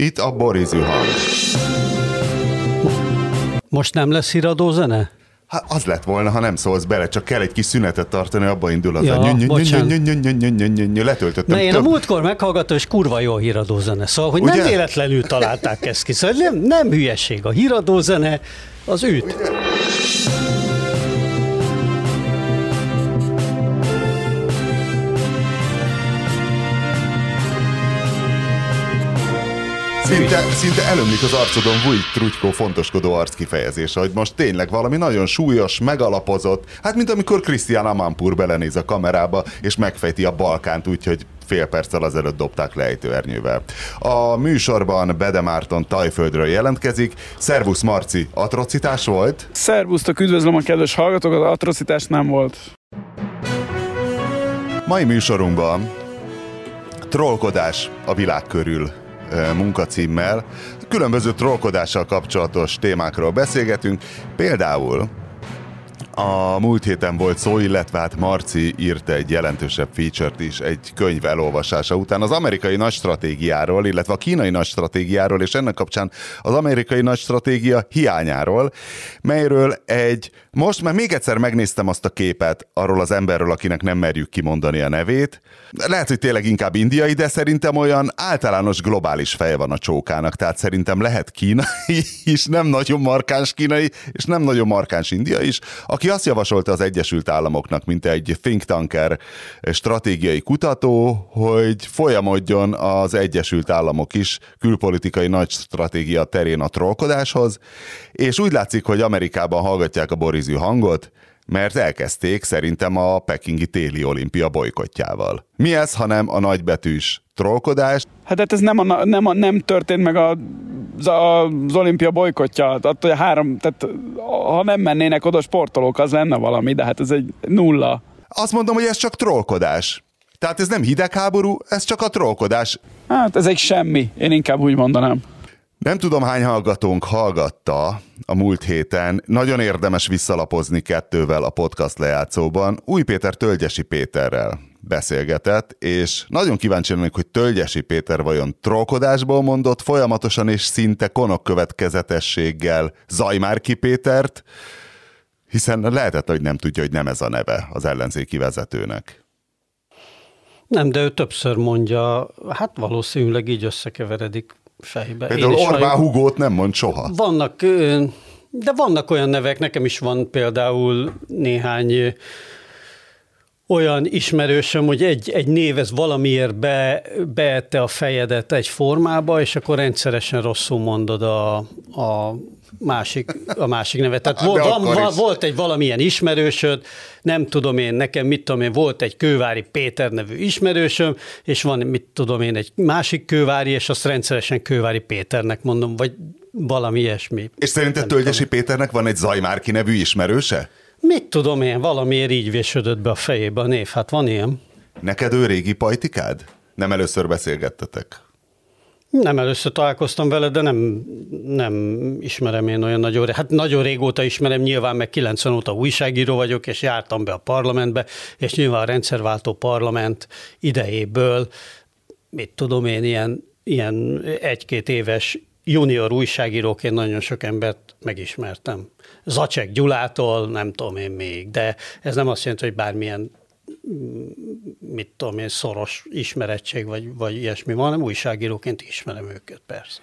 Itt a borízű hang. Most nem lesz híradó zene? Hát az lett volna, ha nem szólsz bele, csak kell egy kis szünetet tartani, abba indul az Ja, a letöltöttem. Na én a több- múltkor meghallgattam, és kurva jó híradó zene. Szóval, hogy nem Ugye? véletlenül találták ezt ki. Szóval nem, nem hülyeség. A híradó zene az üt. Szinte, szinte elömlik az arcodon Vujt Trutykó fontoskodó arckifejezése, hogy most tényleg valami nagyon súlyos, megalapozott, hát mint amikor Krisztián Amanpur belenéz a kamerába, és megfejti a Balkánt úgy, hogy fél perccel azelőtt dobták le ejtőernyővel. A műsorban Bede Márton Tajföldről jelentkezik. Szervusz Marci, atrocitás volt? Szervusztok, üdvözlöm a kedves hallgatókat, atrocitás nem volt. Mai műsorunkban trollkodás a világ körül munkacímmel. Különböző trollkodással kapcsolatos témákról beszélgetünk, például a múlt héten volt szó, illetve hát Marci írt egy jelentősebb feature-t is egy könyv elolvasása után az amerikai nagy stratégiáról, illetve a kínai nagy stratégiáról, és ennek kapcsán az amerikai nagy stratégia hiányáról, melyről egy, most már még egyszer megnéztem azt a képet arról az emberről, akinek nem merjük kimondani a nevét. Lehet, hogy tényleg inkább indiai, de szerintem olyan általános globális feje van a csókának, tehát szerintem lehet kínai is, nem nagyon markáns kínai, és nem nagyon markáns india is, aki azt javasolta az Egyesült Államoknak, mint egy think tanker stratégiai kutató, hogy folyamodjon az Egyesült Államok is külpolitikai nagy stratégia terén a trollkodáshoz, és úgy látszik, hogy Amerikában hallgatják a borizű hangot, mert elkezdték szerintem a pekingi téli olimpia bolykotjával. Mi ez, hanem a nagybetűs trollkodás, Hát, hát ez nem, a, nem, a, nem történt meg a, az, az olimpia bolykotja. Attól, hogy a három, tehát ha nem mennének oda sportolók, az lenne valami, de hát ez egy nulla. Azt mondom, hogy ez csak trollkodás. Tehát ez nem hidegháború, ez csak a trollkodás. Hát ez egy semmi, én inkább úgy mondanám. Nem tudom, hány hallgatónk hallgatta a múlt héten. Nagyon érdemes visszalapozni kettővel a podcast lejátszóban. Új Péter Tölgyesi Péterrel beszélgetett, és nagyon kíváncsi lennék, hogy Tölgyesi Péter vajon trollkodásból mondott folyamatosan és szinte konok következetességgel Zajmárki Pétert, hiszen lehetett, hogy nem tudja, hogy nem ez a neve az ellenzéki vezetőnek. Nem, de ő többször mondja, hát valószínűleg így összekeveredik fejbe. Én Például is Orbán olyan- Hugót nem mond soha. Vannak, de vannak olyan nevek, nekem is van például néhány olyan ismerősöm, hogy egy, egy név ez valamiért be, beette a fejedet egy formába, és akkor rendszeresen rosszul mondod a, a másik, a másik nevet. Tehát volt, van, volt egy valamilyen ismerősöd, nem tudom én, nekem mit tudom én, volt egy Kővári Péter nevű ismerősöm, és van, mit tudom én, egy másik Kővári, és azt rendszeresen Kővári Péternek mondom, vagy valami ilyesmi. És szerinted Tölgyesi Péternek van egy Zajmárki nevű ismerőse? Mit tudom én, valamiért így vésődött be a fejébe a név. Hát van ilyen. Neked ő régi pajtikád? Nem először beszélgettetek. Nem először találkoztam vele, de nem, nem ismerem én olyan nagyon, hát nagyon régóta ismerem, nyilván meg 90 óta újságíró vagyok, és jártam be a parlamentbe, és nyilván a rendszerváltó parlament idejéből, mit tudom én, ilyen, ilyen egy-két éves junior újságíróként nagyon sok embert megismertem. Zacek Gyulától, nem tudom én még, de ez nem azt jelenti, hogy bármilyen mm, mit tudom én, szoros ismerettség, vagy, vagy ilyesmi van, hanem újságíróként ismerem őket, persze.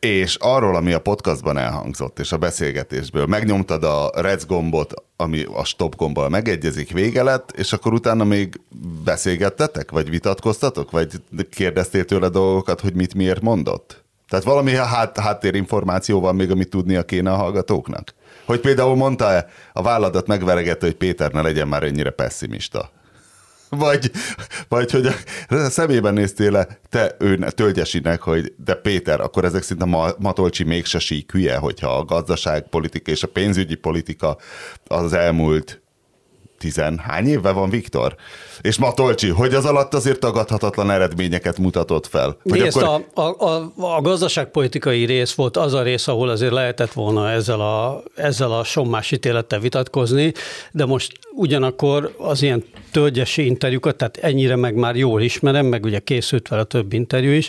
És arról, ami a podcastban elhangzott, és a beszélgetésből, megnyomtad a rec gombot, ami a stop gombbal megegyezik, vége lett, és akkor utána még beszélgettetek, vagy vitatkoztatok, vagy kérdeztél tőle dolgokat, hogy mit miért mondott? Tehát valami hát, háttérinformáció van még, amit tudnia kéne a hallgatóknak? Hogy például mondta-e a válladat megveregette, hogy Péter ne legyen már ennyire pessimista? Vagy, vagy hogy a szemében néztél te ő tölgyesinek, hogy de Péter, akkor ezek szinte ma, Matolcsi mégse sík hülye, hogyha a gazdaságpolitika és a pénzügyi politika az elmúlt tizen, hány éve van Viktor? És Matolcsi, hogy az alatt azért tagadhatatlan eredményeket mutatott fel? Hogy akkor... a, a, a, a gazdaságpolitikai rész volt az a rész, ahol azért lehetett volna ezzel a, ezzel a sommás ítélettel vitatkozni, de most ugyanakkor az ilyen tölgyesi interjúkat, tehát ennyire meg már jól ismerem, meg ugye készült vele több interjú is,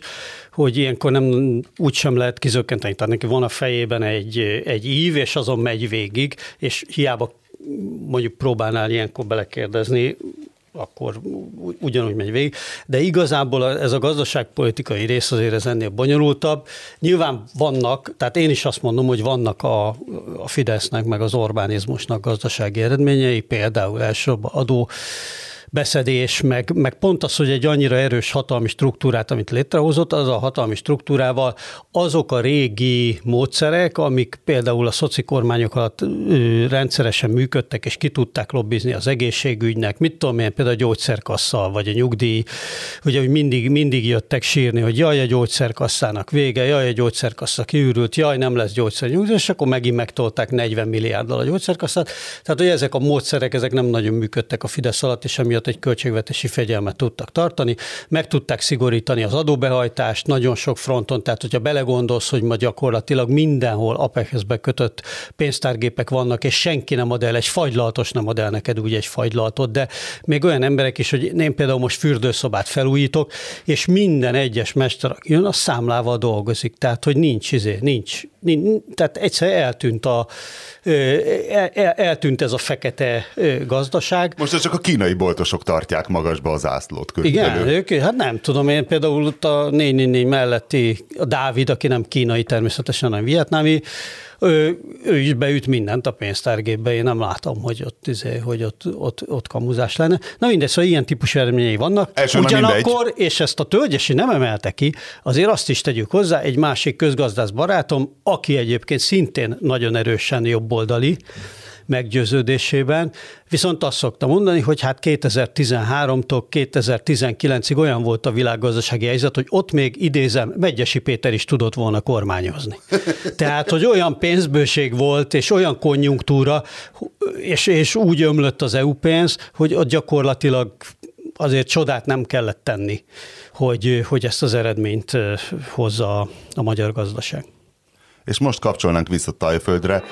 hogy ilyenkor nem úgy sem lehet kizökkenteni. Tehát neki van a fejében egy, egy ív, és azon megy végig, és hiába mondjuk próbálnál ilyenkor belekérdezni, akkor ugyanúgy megy végig. De igazából ez a gazdaságpolitikai rész azért ez ennél bonyolultabb. Nyilván vannak, tehát én is azt mondom, hogy vannak a, a Fidesznek, meg az Orbánizmusnak gazdasági eredményei, például elsőbb adó beszedés, meg, meg pont az, hogy egy annyira erős hatalmi struktúrát, amit létrehozott, az a hatalmi struktúrával azok a régi módszerek, amik például a szoci kormányok alatt rendszeresen működtek, és ki tudták lobbizni az egészségügynek, mit tudom én, például a gyógyszerkassa, vagy a nyugdíj, ugye, hogy mindig, mindig jöttek sírni, hogy jaj, a gyógyszerkasszának vége, jaj, a gyógyszerkassa kiürült, jaj, nem lesz gyógyszernyugdíj, és akkor megint megtolták 40 milliárddal a gyógyszerkasszát. Tehát, hogy ezek a módszerek, ezek nem nagyon működtek a Fidesz alatt, és emiatt egy költségvetési fegyelmet tudtak tartani, meg tudták szigorítani az adóbehajtást nagyon sok fronton, tehát hogyha belegondolsz, hogy ma gyakorlatilag mindenhol APEC-hez bekötött pénztárgépek vannak, és senki nem ad el, egy fagylaltos nem ad el neked úgy egy fagylaltot, de még olyan emberek is, hogy én például most fürdőszobát felújítok, és minden egyes mester, aki jön, a számlával dolgozik, tehát hogy nincs, izé, nincs tehát egyszer eltűnt a el, el, eltűnt ez a fekete gazdaság. Most csak a kínai boltosok tartják magasba az ászlót körülbelül. Igen, ők, hát nem tudom, én például ott a 444 melletti a Dávid, aki nem kínai természetesen, hanem vietnámi, ő, ő is beüt mindent a pénztárgépbe, én nem látom, hogy ott, izé, hogy ott, ott, ott kamuzás lenne. Na mindegy, szóval ilyen típusú eredményei vannak. Első Ugyanakkor, és ezt a tölgyesi nem emelte ki, azért azt is tegyük hozzá, egy másik közgazdász barátom, aki egyébként szintén nagyon erősen jobboldali, meggyőződésében, viszont azt szokta mondani, hogy hát 2013-tól 2019-ig olyan volt a világgazdasági helyzet, hogy ott még idézem, Megyesi Péter is tudott volna kormányozni. Tehát, hogy olyan pénzbőség volt, és olyan konjunktúra, és, és úgy ömlött az EU pénz, hogy ott gyakorlatilag azért csodát nem kellett tenni, hogy, hogy ezt az eredményt hozza a, a magyar gazdaság. És most kapcsolnánk vissza Tajföldre.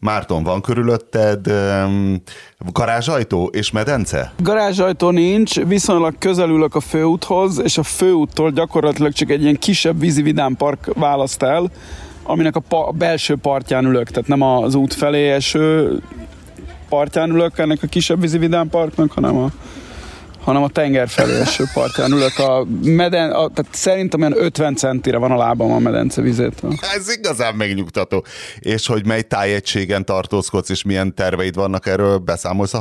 Márton, van körülötted um, garázsajtó és medence? Garázsajtó nincs, viszonylag közelülök a főúthoz, és a főúttól gyakorlatilag csak egy ilyen kisebb vízi park választ el, aminek a, pa- a belső partján ülök, tehát nem az út felé eső partján ülök ennek a kisebb vízi parknak, hanem a hanem a tenger felé eső partján ülök. A meden, a, tehát szerintem olyan 50 centire van a lábam a medence vizétől. Ez igazán megnyugtató. És hogy mely tájegységen tartózkodsz, és milyen terveid vannak erről, beszámolsz?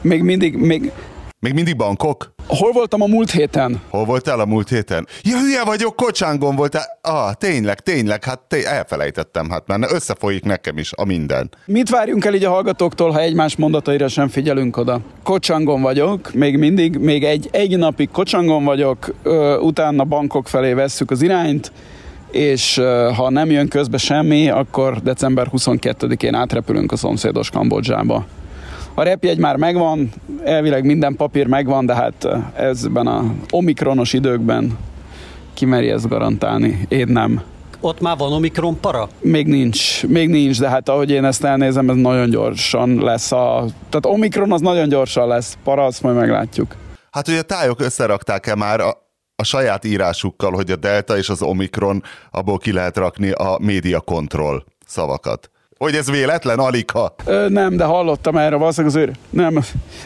Még mindig, még, még mindig bankok? Hol voltam a múlt héten? Hol voltál a múlt héten? Ja, hülye vagyok, kocsángon voltál. Ah, tényleg, tényleg, hát té- elfelejtettem, hát már összefolyik nekem is a minden. Mit várjunk el így a hallgatóktól, ha egymás mondataira sem figyelünk oda? Kocsangon vagyok, még mindig, még egy, egy napig kocsangon vagyok, ö, utána bankok felé vesszük az irányt, és ha nem jön közbe semmi, akkor december 22-én átrepülünk a szomszédos Kambodzsába. A repjegy már megvan, elvileg minden papír megvan, de hát ezben a omikronos időkben kimeri ezt garantálni. Én nem. Ott már van omikron para? Még nincs, még nincs, de hát ahogy én ezt elnézem, ez nagyon gyorsan lesz a... Tehát omikron az nagyon gyorsan lesz, para azt majd meglátjuk. Hát ugye a tájok összerakták-e már a, a saját írásukkal, hogy a delta és az omikron, abból ki lehet rakni a média kontroll szavakat. Hogy ez véletlen, Alika? Ö, nem, de hallottam erre, valószínűleg az ő... Nem.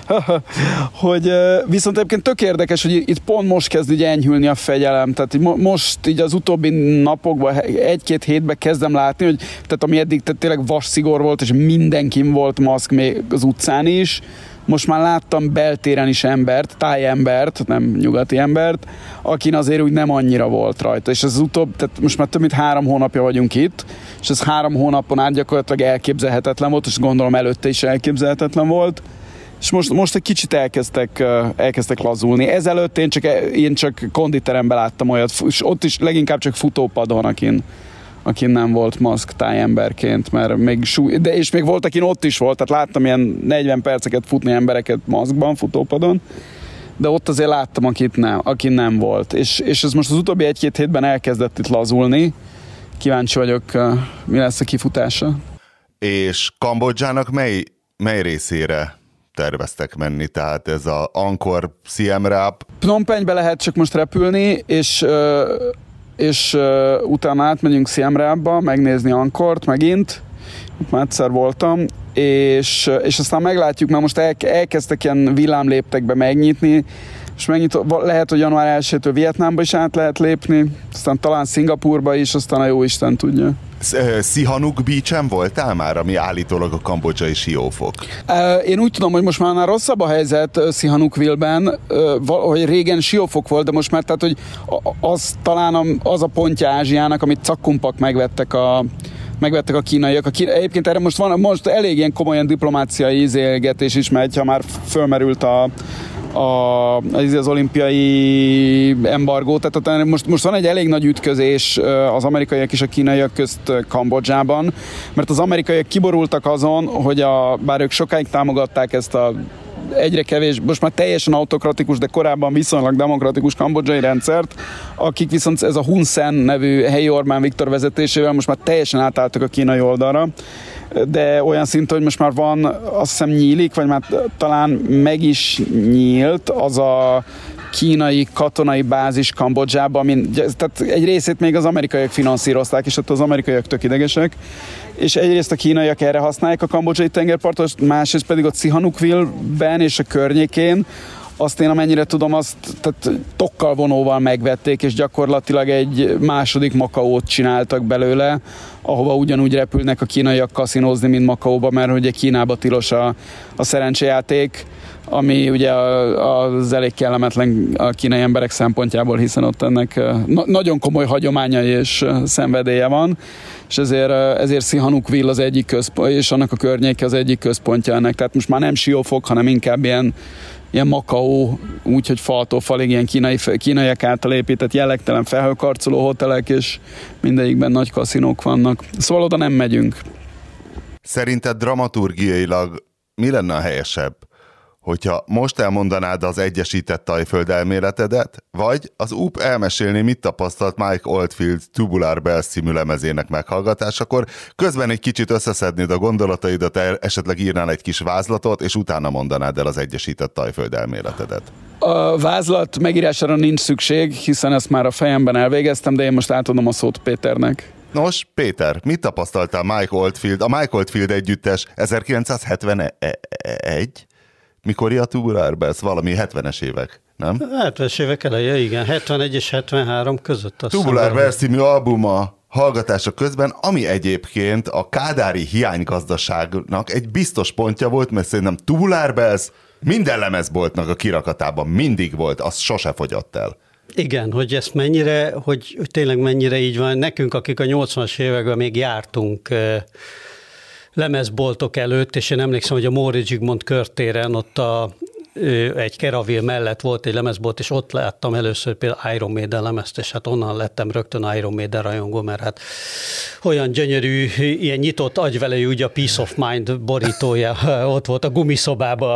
hogy viszont egyébként tök érdekes, hogy itt pont most kezd így enyhülni a fegyelem. Tehát mo- most így az utóbbi napokban, egy-két hétben kezdem látni, hogy tehát ami eddig tehát tényleg vasszigor volt, és mindenkin volt maszk még az utcán is, most már láttam beltéren is embert, tájembert, nem nyugati embert, akin azért úgy nem annyira volt rajta. És az utóbb, tehát most már több mint három hónapja vagyunk itt, és ez három hónapon át gyakorlatilag elképzelhetetlen volt, és gondolom előtte is elképzelhetetlen volt és most, most egy kicsit elkezdtek, elkezdtek lazulni. Ezelőtt én csak, én csak konditeremben láttam olyat, és ott is leginkább csak futópadon, akin, akin nem volt maszk tájemberként, mert még súly, de és még volt, akin ott is volt, tehát láttam ilyen 40 perceket futni embereket maszkban, futópadon, de ott azért láttam, akit nem, aki nem volt. És, és ez most az utóbbi egy-két hétben elkezdett itt lazulni. Kíváncsi vagyok, mi lesz a kifutása. És Kambodzsának mely, mely részére terveztek menni, tehát ez a Angkor Siem Reap. Phnom Penhbe lehet csak most repülni, és és utána átmegyünk Siem megnézni Ankort megint, ott már egyszer voltam, és, és aztán meglátjuk, mert most el, elkezdtek ilyen villámléptekbe megnyitni, és megnyitó, lehet, hogy január 1-től Vietnámba is át lehet lépni, aztán talán Szingapurba is, aztán a jó Isten tudja. Sihanouk Beach-en voltál már, ami állítólag a kambodzsai siófok? Én úgy tudom, hogy most már, már rosszabb a helyzet Sihanoukville-ben, hogy régen siófok volt, de most már tehát, hogy az talán az a pontja Ázsiának, amit cakkumpak megvettek a, megvettek a kínaiak. A kína, egyébként erre most van, most elég ilyen komolyan diplomáciai izélgetés is megy, ha már fölmerült a, a, az, az olimpiai embargó, tehát most, most van egy elég nagy ütközés az amerikaiak és a kínaiak közt Kambodzsában, mert az amerikaiak kiborultak azon, hogy a, bár ők sokáig támogatták ezt a egyre kevés, most már teljesen autokratikus, de korábban viszonylag demokratikus kambodzsai rendszert, akik viszont ez a Hun Sen nevű helyi Orbán Viktor vezetésével most már teljesen átálltak a kínai oldalra, de olyan szinten, hogy most már van, azt hiszem nyílik, vagy már talán meg is nyílt az a kínai katonai bázis Kambodzsában, amin, tehát egy részét még az amerikaiak finanszírozták, és ott az amerikaiak tök idegesek, és egyrészt a kínaiak erre használják a kambodzsai tengerpartot, másrészt pedig ott Sihanoukville-ben és a környékén azt én amennyire tudom, azt tehát tokkal vonóval megvették, és gyakorlatilag egy második Makaót csináltak belőle, ahova ugyanúgy repülnek a kínaiak kaszinózni, mint Makaóba, mert ugye Kínába tilos a, a szerencsejáték, ami ugye az elég kellemetlen a kínai emberek szempontjából, hiszen ott ennek na- nagyon komoly hagyománya és szenvedélye van, és ezért, ezért Sihanoukville az egyik központ, és annak a környéke az egyik központja ennek, tehát most már nem siófok, hanem inkább ilyen ilyen Makao, úgyhogy faltól falig ilyen kínai, kínaiak által épített jellegtelen felhőkarcoló hotelek, és mindegyikben nagy kaszinók vannak. Szóval oda nem megyünk. Szerinted dramaturgiailag mi lenne a helyesebb? Hogyha most elmondanád az egyesített tajföld elméletedet, vagy az UP elmesélni, mit tapasztalt Mike Oldfield Tubular Bells című lemezének meghallgatásakor, közben egy kicsit összeszednéd a gondolataidat, esetleg írnál egy kis vázlatot, és utána mondanád el az egyesített tajföld elméletedet. A vázlat megírására nincs szükség, hiszen ezt már a fejemben elvégeztem, de én most átadom a szót Péternek. Nos, Péter, mit tapasztaltál Mike Oldfield, a Mike Oldfield együttes 1971? Mikor a Tubular Bells? Valami 70-es évek, nem? 70-es évek eleje, igen. 71 és 73 között. Tubular Bells című albuma hallgatása közben, ami egyébként a kádári hiánygazdaságnak egy biztos pontja volt, mert szerintem Tubular Bells minden lemezboltnak a kirakatában mindig volt, az sose fogyott el. Igen, hogy ezt mennyire, hogy, hogy tényleg mennyire így van. Nekünk, akik a 80-as években még jártunk lemezboltok előtt, és én emlékszem, hogy a Móri Zsigmond körtéren ott a egy Keravil mellett volt egy lemezbolt, és ott láttam először például Iron Maiden lemezt, és hát onnan lettem rögtön Iron Maiden rajongó, mert hát olyan gyönyörű, ilyen nyitott agyvelejű, ugye a Peace of Mind borítója ott volt a gumiszobában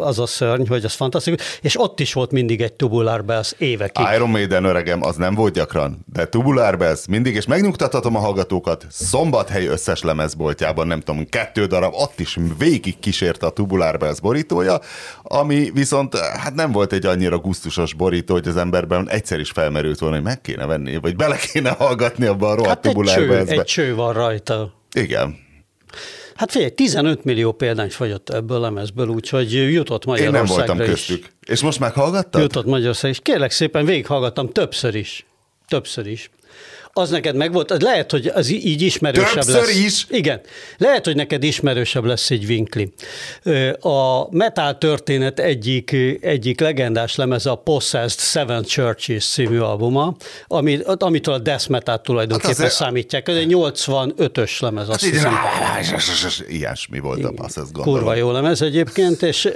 az a szörny, hogy az fantasztikus, és ott is volt mindig egy Tubular Bells évekig. Iron Maiden öregem, az nem volt gyakran, de Tubular Bells mindig, és megnyugtathatom a hallgatókat, Szombathely összes lemezboltjában, nem tudom, kettő darab, ott is végig kísérte a Tubular Bells borítója, ami viszont hát nem volt egy annyira gusztusos borító, hogy az emberben egyszer is felmerült volna, hogy meg kéne venni, vagy bele kéne hallgatni abban a rohadt hát egy cső, egy cső van rajta. Igen. Hát figyelj, 15 millió példány fogyott ebből a lemezből, úgyhogy jutott Magyarországra Én nem voltam is. köztük. És most meghallgattad? Jutott Magyarország is. Kérlek szépen, végighallgattam többször is. Többször is az neked megvolt, lehet, hogy az így ismerősebb Többször lesz. is? Igen. Lehet, hogy neked ismerősebb lesz egy vinkli. A metal történet egyik, egyik legendás lemeze a Possessed Seven Churches című albuma, ami, amitől a death metal tulajdonképpen hát azért... számítják. Ez egy 85-ös lemez, azt hát hiszem. Ilyesmi volt a Possessed, gondolom. Kurva jó lemez egyébként, és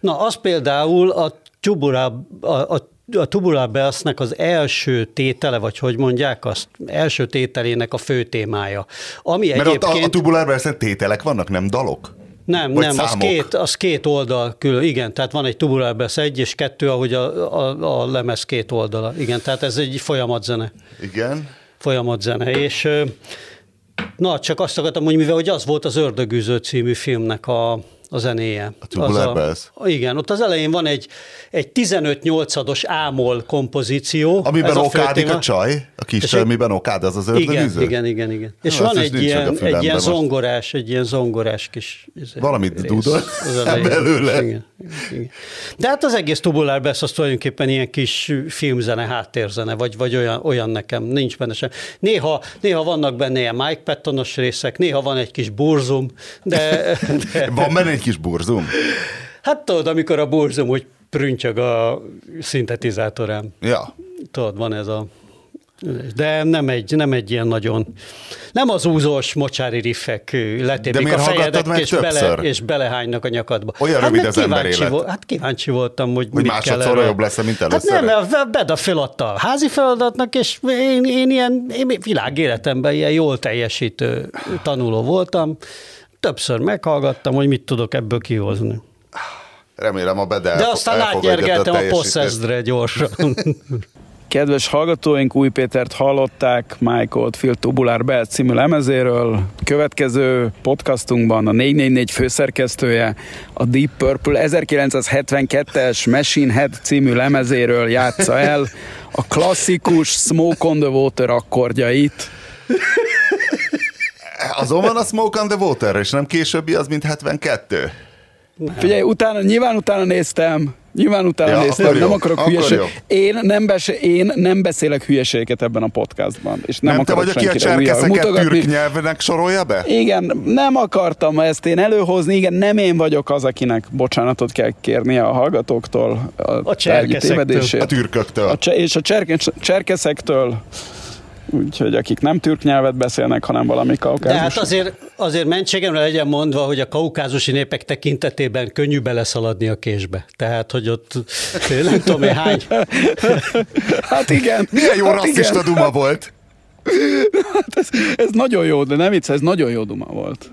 na az például a Tubura, a, a a Tubular Bells-nek az első tétele, vagy hogy mondják azt, első tételének a fő témája. Ami Mert egyébként... ott a, a Tubular bells tételek vannak, nem dalok? Nem, Vagy nem, az két, az két oldal külön, igen, tehát van egy Tubular Bells egy és kettő, ahogy a, a, a lemez két oldala. Igen, tehát ez egy folyamatzene. Igen. Folyamatzene, és na, csak azt akartam mondani, mivel hogy az volt az Ördögűző című filmnek a, a zenéje. A Tubular Bells? Igen, ott az elején van egy, egy 15 8 ámol kompozíció. Amiben a okádik főtéma. a csaj, a kis És csaj, egy- miben okád, az az Igen, ördögűző? igen, igen, igen. És Na, van ez egy a ilyen, egy ilyen zongorás, egy ilyen zongorás kis izé, Valamit elején. belőle. Igen, igen. De hát az egész Tubular Bass az tulajdonképpen ilyen kis filmzene, háttérzene, vagy, vagy olyan, olyan nekem, nincs benne sem. Néha, néha vannak benne ilyen Mike Pattonos részek, néha van egy kis burzum, de, de Van benne egy kis burzum? hát tudod, amikor a burzum úgy prüntjög a szintetizátorán. Ja. Tudod, van ez a... De nem egy, nem egy ilyen nagyon... Nem az úzós mocsári riffek letépik a fejedet, és, bele, többször? és belehánynak a nyakadba. Olyan rövid mert az ember élet. Volt, hát kíváncsi voltam, hogy, Hogy mit másodszorra kell jobb lesz, mint Hát először? nem, mert Beda feladta a házi feladatnak, és én, én ilyen én világéletemben ilyen jól teljesítő tanuló voltam. Többször meghallgattam, hogy mit tudok ebből kihozni. Remélem a Bede De aztán átnyergeltem a Possessed-re gyorsan. Kedves hallgatóink, Új Pétert hallották Mike Oldfield Tubular Bell című lemezéről. Következő podcastunkban a 444 főszerkesztője a Deep Purple 1972-es Machine Head című lemezéről játsza el a klasszikus Smoke on the Water akkordjait. Azon van a Smoke on the Water, és nem későbbi az, mint 72. Figyelj, utána, nyilván utána néztem, nyilván utána Ja, néztem, akkor jó, nem akarok akkor hülyeség. jó. Én nem, bes- én nem beszélek hülyeséget ebben a podcastban. És nem, Nem, te vagy, aki a cserkeszeket türk nyelvnek sorolja be? Igen, nem akartam ezt én előhozni, igen, nem én vagyok az, akinek bocsánatot kell kérnie a hallgatóktól a, A cserkeszektől. A türköktől. A cse- és a cserke- cserkeszektől, úgyhogy akik nem türk nyelvet beszélnek, hanem valami De hát kaukázus. azért, azért mentségemre legyen mondva, hogy a kaukázusi népek tekintetében könnyű beleszaladni a késbe. Tehát, hogy ott nem tudom én hány, Hát igen. Milyen jó hát rasszista igen. duma volt. Hát ez, ez nagyon jó, de nem vicc, ez nagyon jó duma volt.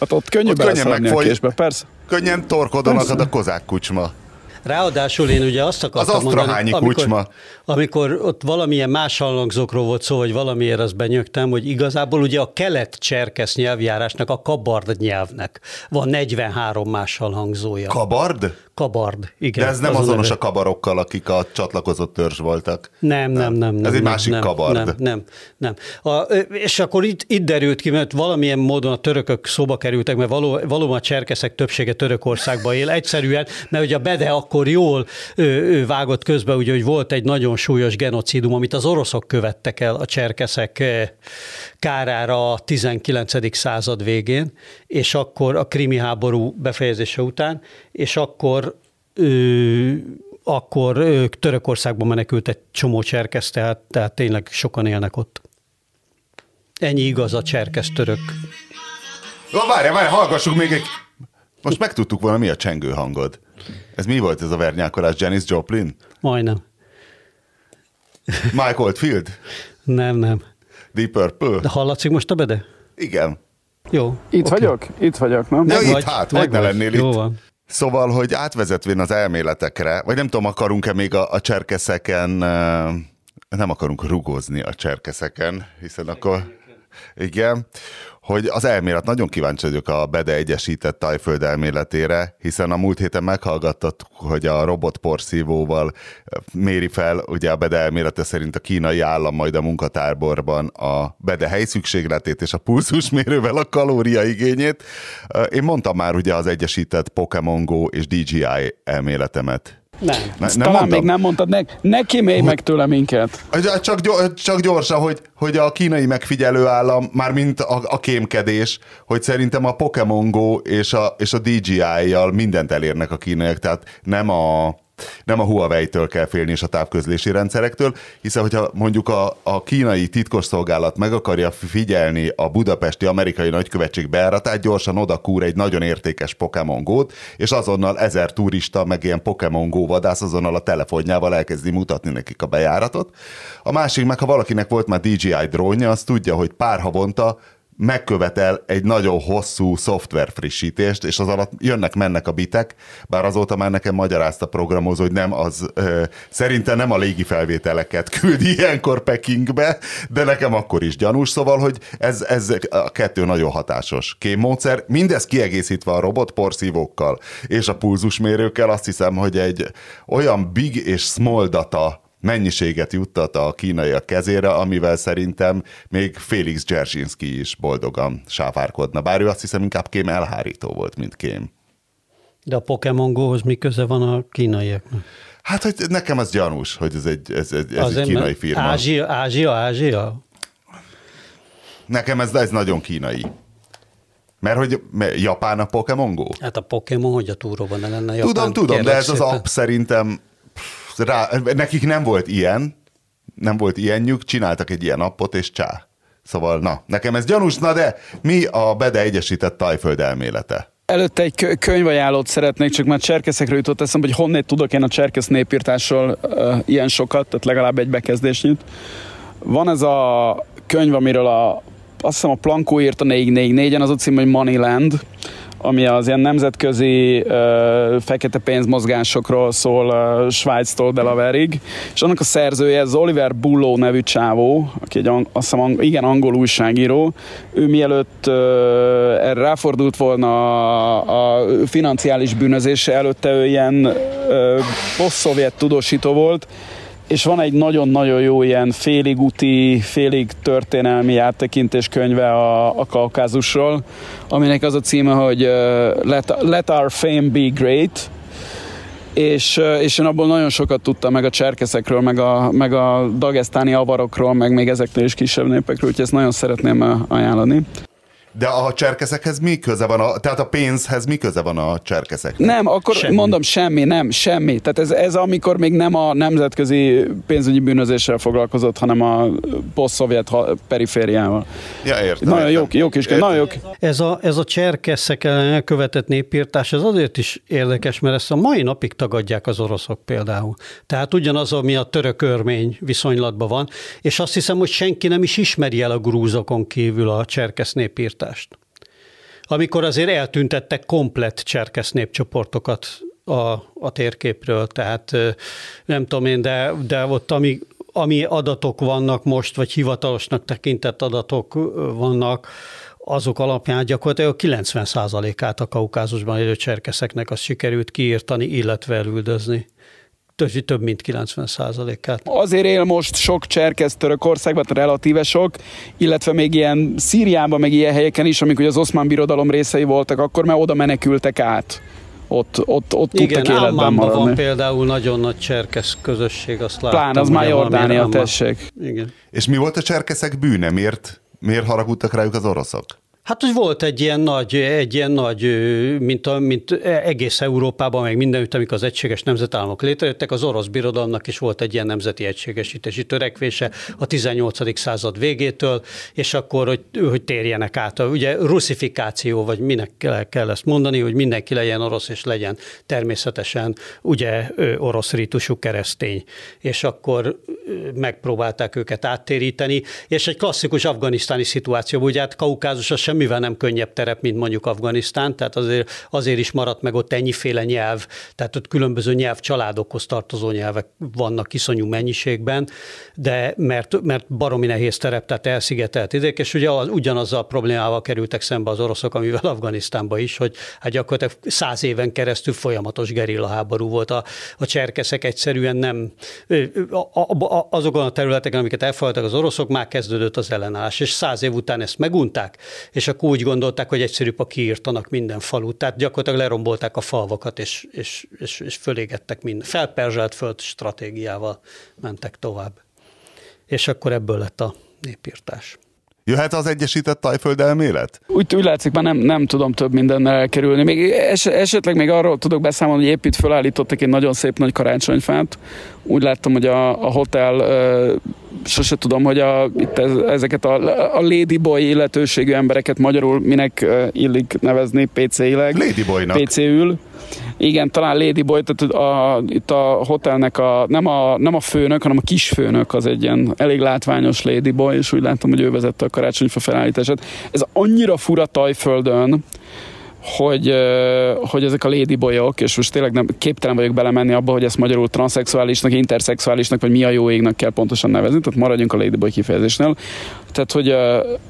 Hát ott könnyű Ott könnyen beleszaladni a késbe, persze. Könnyen torkodon akad a kozák kucsma. Ráadásul én ugye azt akartam Az mondani, amikor, kucsma. amikor ott valamilyen más hallangzókról volt szó, vagy valamiért azt benyögtem, hogy igazából ugye a kelet-cserkesz nyelvjárásnak, a kabard nyelvnek van 43 más hallhangzója. Kabard? Kabard, igen. De ez nem az azonos neve. a kabarokkal, akik a csatlakozott törzs voltak. Nem, nem, nem. nem Ez egy nem, másik nem, kabard. Nem, nem, nem. A, és akkor itt, itt derült ki, mert valamilyen módon a törökök szóba kerültek, mert való, valóban a cserkeszek többsége Törökországban él. Egyszerűen, mert ugye a Bede akkor jól ő, ő vágott közbe, ugye, hogy volt egy nagyon súlyos genocidum, amit az oroszok követtek el a cserkeszek kárára a 19. század végén, és akkor a krimi háború befejezése után, és akkor ő, akkor ők Törökországba menekült egy csomó cserkesz, tehát, tehát tényleg sokan élnek ott. Ennyi igaz a cserkesz török. Na várj, várj, hallgassuk még egy... Most megtudtuk volna, mi a csengő hangod. Ez mi volt ez a vernyákolás? Janis Joplin? Majdnem. Mike Oldfield? Nem, nem. Deep Purple? De hallatszik most a bede? Igen. Jó. Itt oké. vagyok? Itt vagyok, nem? Ja, itt vagy, hát, hogy ne lennél Jó itt. van. Szóval, hogy átvezetvén az elméletekre, vagy nem tudom, akarunk-e még a, a cserkeszeken, nem akarunk rugózni a cserkeszeken, hiszen akkor, igen, hogy az elmélet, nagyon kíváncsi vagyok a Bede Egyesített Tajföld elméletére, hiszen a múlt héten meghallgattattuk, hogy a robotporszívóval méri fel, ugye a Bede elmélete szerint a kínai állam majd a munkatáborban a Bede helyszükségletét és a pulzusmérővel a kalóriaigényét. Én mondtam már ugye az Egyesített Pokémon Go és DJI elméletemet. Nem. Ne, Ezt Talán még nem mondtad, ne, ne kímélj meg tőle minket. Csak, gyor, csak gyorsan, hogy, hogy a kínai megfigyelő állam, már mint a, a kémkedés, hogy szerintem a Pokémon Go és a, és a DJI-jal mindent elérnek a kínaiak, tehát nem a nem a Huawei-től kell félni és a távközlési rendszerektől, hiszen hogyha mondjuk a, a kínai titkosszolgálat meg akarja figyelni a budapesti amerikai nagykövetség bejáratát, gyorsan oda kúr egy nagyon értékes Pokémon Go-t, és azonnal ezer turista, meg ilyen Pokémon Go vadász azonnal a telefonjával elkezdi mutatni nekik a bejáratot. A másik meg, ha valakinek volt már DJI drónja, az tudja, hogy pár havonta megkövetel egy nagyon hosszú szoftver frissítést, és az alatt jönnek-mennek a bitek, bár azóta már nekem magyarázta programozó, hogy nem az, ö, szerintem nem a légi felvételeket küldi ilyenkor Pekingbe, de nekem akkor is gyanús, szóval, hogy ez, ez a kettő nagyon hatásos. Kémmódszer, mindez kiegészítve a robotporszívókkal és a pulzusmérőkkel, azt hiszem, hogy egy olyan big és small data mennyiséget juttat a kínaiak kezére, amivel szerintem még Félix Dzerzsinski is boldogan sáfárkodna. Bár ő azt hiszem inkább kém elhárító volt, mint kém. De a Pokémon Go-hoz mi köze van a kínaiaknak? Hát, hogy nekem az gyanús, hogy ez egy, ez, ez, ez egy kínai firma. Ázsia, Ázsia, Ázsia? Nekem ez, ez nagyon kínai. Mert hogy Japán a Pokémon Go? Hát a Pokémon, hogy a túróban ne lenne Japán. Tudom, tudom, de ez szépen. az app szerintem rá, nekik nem volt ilyen, nem volt ilyenjük, csináltak egy ilyen appot, és csá. Szóval, na, nekem ez gyanús, na de mi a Bede Egyesített Tajföld elmélete? Előtte egy könyvajánlót szeretnék, csak már cserkeszekről jutott eszembe, hogy honnét tudok én a cserkesz népírtásról uh, ilyen sokat, tehát legalább egy bekezdésnyit. Van ez a könyv, amiről a, azt hiszem a Plankó írt a 444-en, az a cím, hogy Moneyland, ami az ilyen nemzetközi uh, fekete pénzmozgásokról szól uh, Svájctól Delaverig, és annak a szerzője, ez Oliver Bullo nevű csávó, aki egy azt hiszem, ang- igen, angol újságíró, ő mielőtt uh, erre ráfordult volna a, a financiális bűnözése, előtte ő ilyen uh, poszt-szovjet tudósító volt, és van egy nagyon-nagyon jó ilyen félig úti, félig történelmi áttekintés könyve a, a Kaukázusról, aminek az a címe, hogy uh, Let, Let Our Fame Be Great, és, és én abból nagyon sokat tudtam meg a cserkeszekről, meg a, meg a dagesztáni avarokról, meg még ezeknél is kisebb népekről, úgyhogy ezt nagyon szeretném ajánlani. De a cserkeszekhez mi köze van, a, tehát a pénzhez mi köze van a cserkeszeknek? Nem, akkor semmi. mondom semmi, nem, semmi. Tehát ez, ez amikor még nem a nemzetközi pénzügyi bűnözéssel foglalkozott, hanem a poszt-szovjet perifériával. Ja, értem. Nagyon jó, jó kis, értem. nagyon jó. Ez a, ez a cserkeszek ellen követett népírtás, ez azért is érdekes, mert ezt a mai napig tagadják az oroszok például. Tehát ugyanaz, ami a török-örmény viszonylatban van, és azt hiszem, hogy senki nem is ismeri el a grúzokon kívül a cserkesz népírtást váltást. Amikor azért eltüntettek komplett cserkesz népcsoportokat a, a térképről, tehát nem tudom én, de, de ott ami, ami adatok vannak most, vagy hivatalosnak tekintett adatok vannak, azok alapján gyakorlatilag 90%-át a kaukázusban élő cserkeszeknek azt sikerült kiírtani, illetve elüldözni több mint 90 át Azért él most sok cserkesz Törökországban, relatíve sok, illetve még ilyen Szíriában, meg ilyen helyeken is, amikor az oszmán birodalom részei voltak, akkor már oda menekültek át ott, ott, ott Igen, tudtak életben maradni. van például nagyon nagy cserkesz közösség, azt láttam. Plán, az már Jordánia, tessék. Igen. És mi volt a cserkeszek bűne? Miért, miért haragudtak rájuk az oroszok? Hát, hogy volt egy ilyen nagy, egy ilyen nagy mint, a, mint egész Európában, meg mindenütt, amikor az egységes nemzetállamok létrejöttek, az orosz birodalomnak is volt egy ilyen nemzeti egységesítési törekvése a 18. század végétől, és akkor, hogy, hogy térjenek át. Ugye ruszifikáció, vagy minek kell, kell ezt mondani, hogy mindenki legyen orosz, és legyen természetesen ugye orosz rítusú keresztény. És akkor megpróbálták őket áttéríteni, és egy klasszikus afganisztáni szituáció, ugye hát Kaukázus sem semmivel nem könnyebb terep, mint mondjuk Afganisztán, tehát azért, azért is maradt meg ott ennyiféle nyelv, tehát ott különböző nyelvcsaládokhoz tartozó nyelvek vannak iszonyú mennyiségben, de mert, mert baromi nehéz terep, tehát elszigetelt idék, és ugye az, ugyanazzal a problémával kerültek szembe az oroszok, amivel Afganisztánba is, hogy hát gyakorlatilag száz éven keresztül folyamatos gerilla háború volt. A, a cserkeszek egyszerűen nem, a, a, a, azokon a területeken, amiket elfoglaltak az oroszok, már kezdődött az ellenállás, és száz év után ezt megunták, és akkor úgy gondolták, hogy egyszerűbb, ha kiírtanak minden falut. Tehát gyakorlatilag lerombolták a falvakat, és, és, és, és fölégettek minden. Felperzselt föld stratégiával mentek tovább. És akkor ebből lett a népírtás. Jöhet az Egyesített Tajföld elmélet? Úgy, úgy látszik, már nem, nem tudom több mindennel elkerülni. Még es, esetleg még arról tudok beszámolni, hogy épít fölállítottak egy nagyon szép nagy karácsonyfát. Úgy láttam, hogy a, a hotel sose tudom, hogy a, itt ez, ezeket a, a ladyboy illetőségű embereket magyarul minek illik nevezni PC-ileg. Ladyboynak. PC-ül. Igen, talán Ladyboy, tehát a, itt a hotelnek a, nem, a, nem a főnök, hanem a kisfőnök az egy ilyen elég látványos Ladyboy, és úgy látom, hogy ő vezette a karácsonyfa felállítását. Ez annyira fura tajföldön, hogy, hogy ezek a ladyboyok, és most tényleg nem képtelen vagyok belemenni abba, hogy ezt magyarul transzexuálisnak, interszexuálisnak, vagy mi a jó égnek kell pontosan nevezni, tehát maradjunk a ladyboy kifejezésnél. Tehát, hogy,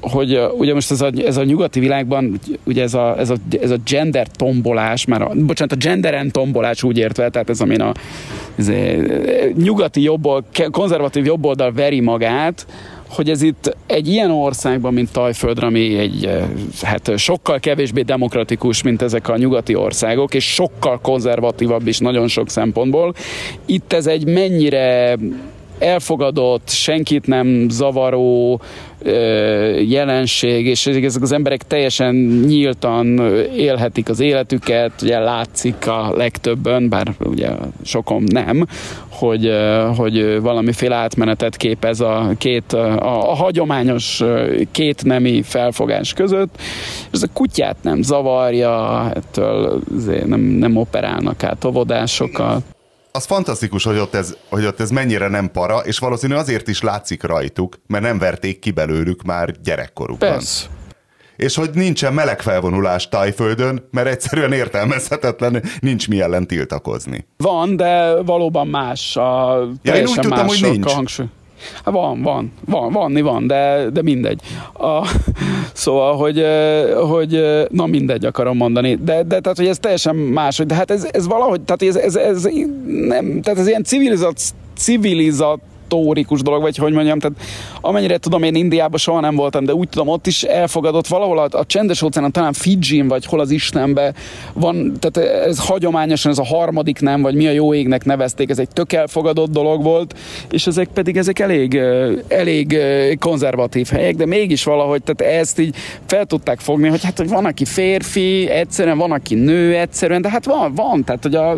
hogy ugye most ez a, ez a nyugati világban, ugye ez a, ez a, ez a gender tombolás, már a, bocsánat, a genderen tombolás úgy értve, tehát ez amin a ez, nyugati jobboldal, konzervatív jobboldal veri magát, hogy ez itt egy ilyen országban, mint Tajföldre, ami egy eh, hát sokkal kevésbé demokratikus, mint ezek a nyugati országok, és sokkal konzervatívabb is nagyon sok szempontból. Itt ez egy mennyire elfogadott, senkit nem zavaró jelenség, és ezek az emberek teljesen nyíltan élhetik az életüket, ugye látszik a legtöbben, bár ugye sokan nem, hogy, hogy valamiféle átmenetet képez a két, a, a hagyományos két nemi felfogás között, ez a kutyát nem zavarja, ettől nem, nem operálnak át óvodásokat az fantasztikus, hogy ott, ez, hogy ott ez mennyire nem para, és valószínű azért is látszik rajtuk, mert nem verték ki belőlük már gyerekkorukban. Persze. És hogy nincsen meleg felvonulás Tájföldön, mert egyszerűen értelmezhetetlen, nincs mi ellen tiltakozni. Van, de valóban más. A ja, én úgy tudtam, hogy nincs. Hangsúly. Hát van, van, van, vanni van, de, de mindegy. A, szóval, hogy, hogy na mindegy akarom mondani, de, de tehát, hogy ez teljesen más, de hát ez, ez valahogy, tehát ez, ez, ez, nem, tehát ez ilyen civilizat, civilizat tórikus dolog, vagy hogy mondjam, tehát amennyire tudom, én Indiában soha nem voltam, de úgy tudom, ott is elfogadott valahol a, a csendes óceánon, talán Fidzsin, vagy hol az Istenbe van, tehát ez hagyományosan ez a harmadik nem, vagy mi a jó égnek nevezték, ez egy tök elfogadott dolog volt, és ezek pedig ezek elég, elég konzervatív helyek, de mégis valahogy, tehát ezt így fel tudták fogni, hogy hát, hogy van, aki férfi, egyszerűen van, aki nő, egyszerűen, de hát van, van, tehát, hogy a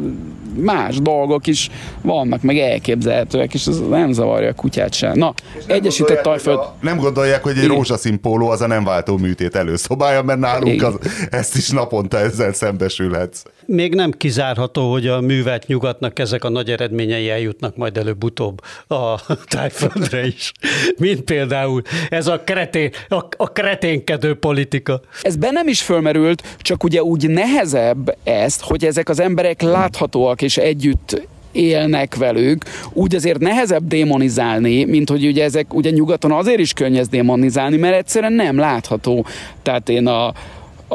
más dolgok is vannak, meg elképzelhetőek, és ez nem zavarja a kutyát sem. Na, Egyesített Tajföld... A, nem gondolják, hogy egy Igen. rózsaszín póló az a nem váltó műtét előszobája, mert nálunk az, ezt is naponta ezzel szembesülhetsz. Még nem kizárható, hogy a művelt nyugatnak ezek a nagy eredményei eljutnak majd előbb-utóbb a Tájföldre is. Mint például ez a, kretén, a, a kreténkedő politika. Ez bennem is fölmerült, csak ugye úgy nehezebb ezt, hogy ezek az emberek láthatóak és együtt élnek velük, úgy azért nehezebb démonizálni, mint hogy ugye ezek ugye nyugaton azért is könnyű démonizálni, mert egyszerűen nem látható. Tehát én a,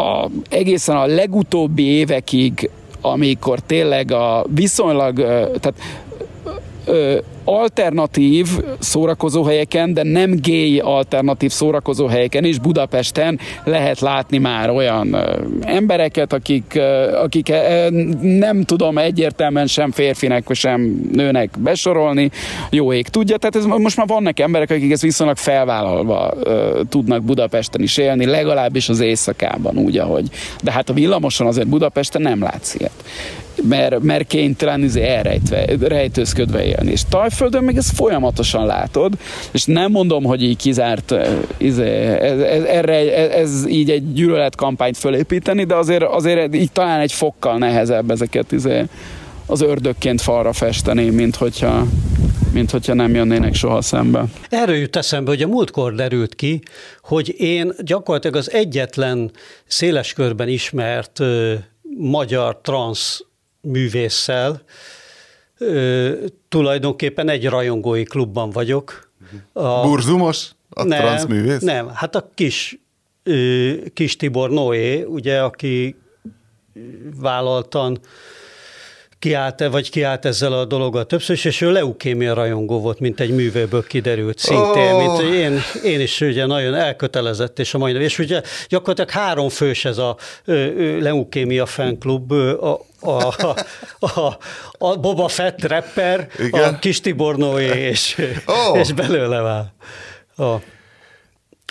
a egészen a legutóbbi évekig amikor tényleg a viszonylag, tehát alternatív szórakozóhelyeken, de nem gay alternatív szórakozóhelyeken is Budapesten lehet látni már olyan embereket, akik, akik nem tudom egyértelműen sem férfinek, sem nőnek besorolni, jó ég tudja, tehát ez, most már vannak emberek, akik ezt viszonylag felvállalva tudnak Budapesten is élni, legalábbis az éjszakában úgy, ahogy. De hát a villamoson azért Budapesten nem látsz ilyet mert, mert kénytelen izé elrejtve, rejtőzködve élni. És Tajföldön meg ezt folyamatosan látod, és nem mondom, hogy így kizárt izé, ez, ez, erre, ez, így egy gyűlöletkampányt fölépíteni, de azért, azért így talán egy fokkal nehezebb ezeket izé, az ördökként falra festeni, mint hogyha mint hogyha nem jönnének soha szembe. Erről jut eszembe, hogy a múltkor derült ki, hogy én gyakorlatilag az egyetlen széles körben ismert ö, magyar transz művésszel. Ö, tulajdonképpen egy rajongói klubban vagyok. A, Burzumos? A nem, transzművész? Nem, hát a kis, ö, kis Tibor Noé, ugye, aki vállaltan kiállt vagy kiállt ezzel a dologgal többször, és ő leukémia rajongó volt, mint egy művőből kiderült szintén, oh. mint én, én is ugye nagyon elkötelezett, és a mai és ugye gyakorlatilag három fős ez a leukémia fanklub, a, a, a, a Boba Fett rapper, Igen. a kis Tibor Noé, és, oh. és belőle vál. A,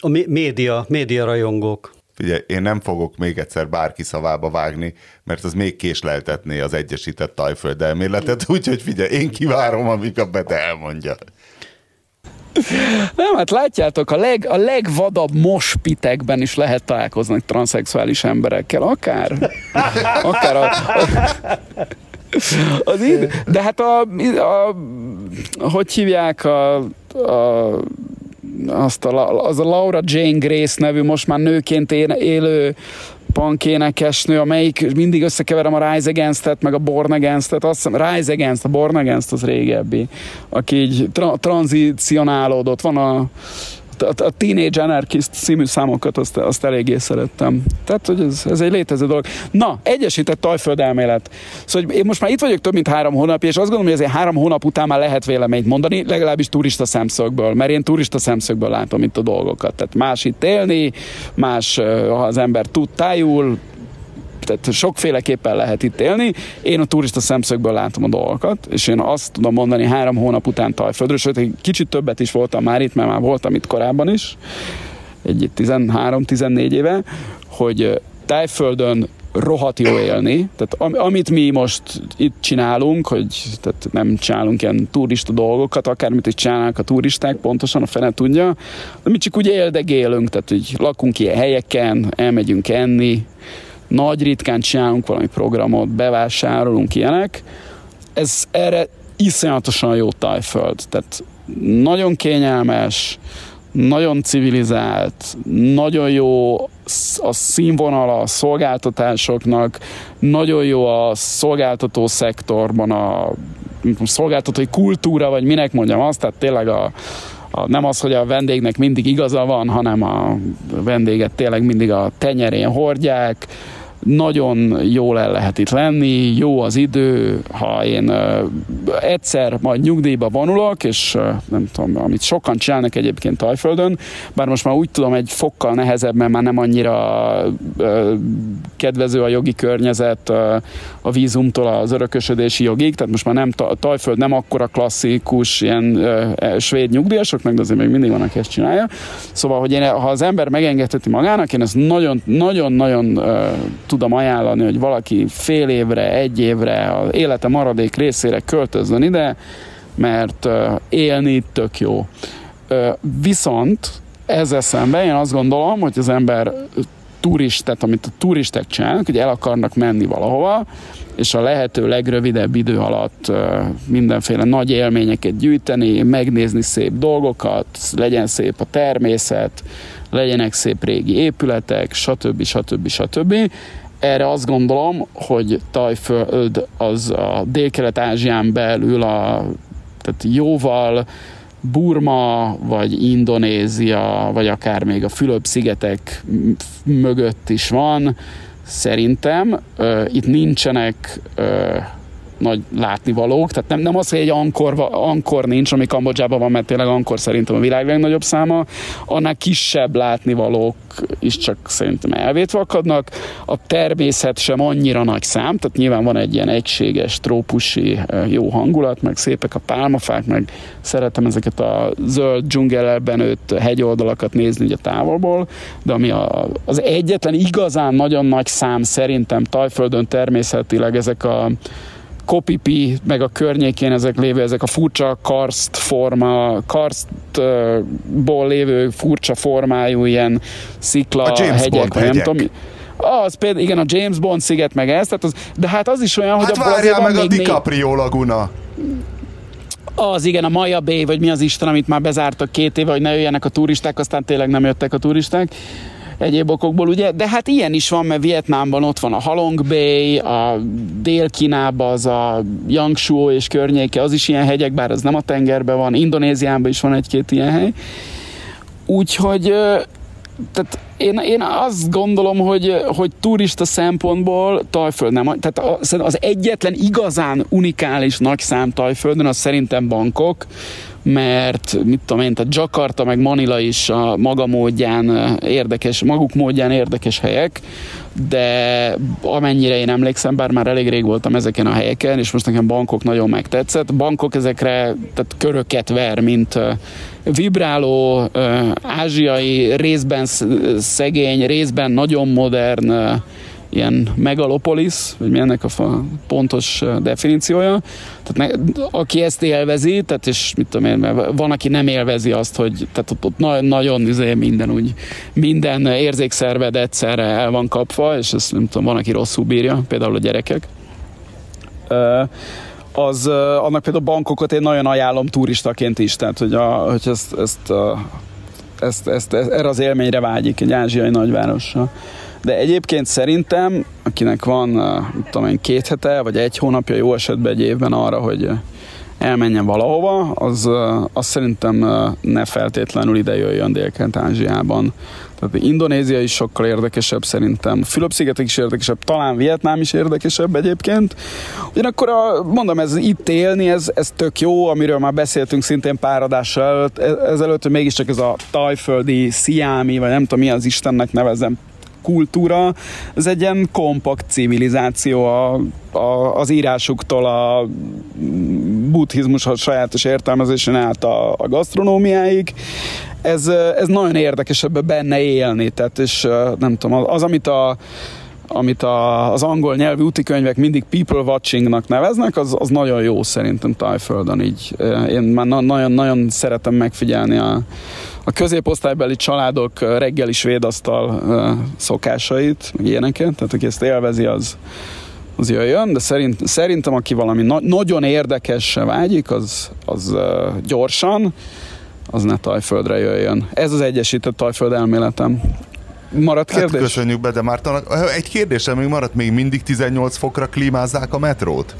A média, média rajongók. Figyelj, én nem fogok még egyszer bárki szavába vágni, mert az még késleltetné az Egyesített Tajföld elméletet, úgyhogy figyelj, én kivárom, amíg a Bete elmondja. Nem, hát látjátok, a, leg, a legvadabb mospitekben is lehet találkozni transzexuális emberekkel, akár, akár a, a az id, de hát a, a, hogy hívják a, a azt a, az a Laura Jane Grace nevű, most már nőként élő punk énekesnő, amelyik mindig összekeverem a Rise Against-et, meg a Born Against-et, azt hiszem Rise Against, a Born Against az régebbi, aki így tra- tranzicionálódott, van a a, a Teenage Anarchist című számokat azt, azt eléggé szerettem. Tehát, hogy ez, ez egy létező dolog. Na, egyesített tajföld elmélet. Szóval én most már itt vagyok több mint három hónap, és azt gondolom, hogy azért három hónap után már lehet véleményt mondani, legalábbis turista szemszögből, mert én turista szemszögből látom itt a dolgokat. Tehát más itt élni, más, ha az ember tud tájul, tehát sokféleképpen lehet itt élni. Én a turista szemszögből látom a dolgokat, és én azt tudom mondani három hónap után Tajföldről, sőt, egy kicsit többet is voltam már itt, mert már voltam itt korábban is, egy 13-14 éve, hogy Tájföldön rohadt jó élni. Tehát amit mi most itt csinálunk, hogy tehát nem csinálunk ilyen turista dolgokat, akármit is csinálnak a turisták, pontosan a fene tudja, de mi csak úgy éldegélünk, tehát hogy lakunk ilyen helyeken, elmegyünk enni, nagy ritkán csinálunk valami programot, bevásárolunk ilyenek. Ez erre iszonyatosan jó tájföld. Tehát nagyon kényelmes, nagyon civilizált, nagyon jó a színvonal a szolgáltatásoknak, nagyon jó a szolgáltató szektorban a szolgáltatói kultúra, vagy minek mondjam azt, tehát tényleg a, a, nem az, hogy a vendégnek mindig igaza van, hanem a vendéget tényleg mindig a tenyerén hordják, nagyon jól el lehet itt lenni, jó az idő, ha én egyszer majd nyugdíjba vonulok, és nem tudom, amit sokan csinálnak egyébként Tajföldön, bár most már úgy tudom, egy fokkal nehezebb, mert már nem annyira kedvező a jogi környezet a vízumtól az örökösödési jogig, tehát most már nem Tajföld nem akkora klasszikus ilyen uh, svéd nyugdíjasoknak, de azért még mindig van, aki ezt csinálja. Szóval, hogy én, ha az ember megengedheti magának, én ezt nagyon-nagyon-nagyon tudom ajánlani, hogy valaki fél évre, egy évre, az élete maradék részére költözzön ide, mert élni tök jó. Viszont ezzel szemben én azt gondolom, hogy az ember turistát, amit a turisták csinálnak, hogy el akarnak menni valahova, és a lehető legrövidebb idő alatt mindenféle nagy élményeket gyűjteni, megnézni szép dolgokat, legyen szép a természet, legyenek szép régi épületek, stb. stb. stb. Erre azt gondolom, hogy Tajföld az a Dél-Kelet-Ázsián belül a, tehát jóval Burma, vagy Indonézia, vagy akár még a Fülöp-szigetek mögött is van, szerintem. Itt nincsenek nagy látnivalók, tehát nem, nem az, hogy egy ankor, ankor nincs, ami Kambodzsában van, mert tényleg ankor szerintem a világ legnagyobb száma, annál kisebb látnivalók is csak szerintem elvétve akadnak. A természet sem annyira nagy szám, tehát nyilván van egy ilyen egységes, trópusi jó hangulat, meg szépek a pálmafák, meg szeretem ezeket a zöld dzsungelben őtt hegyoldalakat nézni a távolból, de ami a, az egyetlen igazán nagyon nagy szám szerintem Tajföldön természetileg ezek a Kopipi, meg a környékén ezek lévő, ezek a furcsa karst forma, karstból lévő furcsa formájú ilyen szikla a James hegyek, Bond nem tudom, az például, igen, a James Bond sziget meg ez, tehát az, de hát az is olyan, hát hogy a várjál meg a DiCaprio né... laguna. Az igen, a Maya Bay, vagy mi az Isten, amit már bezártak két éve, hogy ne jöjjenek a turisták, aztán tényleg nem jöttek a turisták egyéb okokból, ugye, de hát ilyen is van, mert Vietnámban ott van a Halong Bay, a Dél-Kínában az a Yangshuo és környéke, az is ilyen hegyek, bár az nem a tengerben van, Indonéziában is van egy-két ilyen hely. Úgyhogy tehát én, én azt gondolom, hogy, hogy turista szempontból Tajföld nem, tehát az egyetlen igazán unikális nagy szám Tajföldön, az szerintem Bangkok, mert mit tudom én, tehát Jakarta meg Manila is a maga módján érdekes, maguk módján érdekes helyek, de amennyire én emlékszem, bár már elég rég voltam ezeken a helyeken, és most nekem bankok nagyon megtetszett. Bankok ezekre tehát köröket ver, mint vibráló, ázsiai, részben szegény, részben nagyon modern ilyen megalopolis, vagy mi ennek a pontos definíciója. Tehát ne, aki ezt élvezi, tehát és mit tudom én, van, aki nem élvezi azt, hogy tehát ott, ott nagyon, nagyon izé minden úgy, minden érzékszerved egyszerre el van kapva, és ezt nem tudom, van, aki rosszul bírja, például a gyerekek. az, annak például bankokat én nagyon ajánlom turistaként is, tehát hogy, a, hogy ezt, ezt, ezt, ezt, ezt, erre az élményre vágyik egy ázsiai nagyvárosra. De egyébként szerintem, akinek van, mit tudom én, két hete, vagy egy hónapja jó esetben egy évben arra, hogy elmenjen valahova, az, az szerintem ne feltétlenül ide jöjjön Dél-Kelet-Ázsiában. Tehát Indonézia is sokkal érdekesebb szerintem, Fülöp-szigetek is érdekesebb, talán Vietnám is érdekesebb egyébként. Ugyanakkor a, mondom, ez itt élni, ez, ez tök jó, amiről már beszéltünk szintén pár adással előtt, e, ezelőtt, hogy mégiscsak ez a tajföldi, sziámi, vagy nem tudom mi az Istennek nevezem, kultúra, ez egy ilyen kompakt civilizáció a, a, az írásuktól a buddhizmus a sajátos értelmezésen át a, a gasztronómiáig. Ez, ez nagyon érdekes ebbe benne élni, tehát és nem tudom, az, amit a amit a, az angol nyelvű útikönyvek mindig people watchingnak neveznek, az, az nagyon jó szerintem Tájföldön így. Én már nagyon, nagyon szeretem megfigyelni a, a középosztálybeli családok reggeli svédasztal szokásait, meg ilyeneket, tehát aki ezt élvezi, az, az jöjjön, de szerint, szerintem aki valami na- nagyon érdekes vágyik, az, az gyorsan, az ne Tajföldre jöjjön. Ez az egyesített Tajföld elméletem. Maradt hát kérdés? Hát köszönjük be, de Márta, egy kérdésem még maradt, még mindig 18 fokra klímázzák a metrót?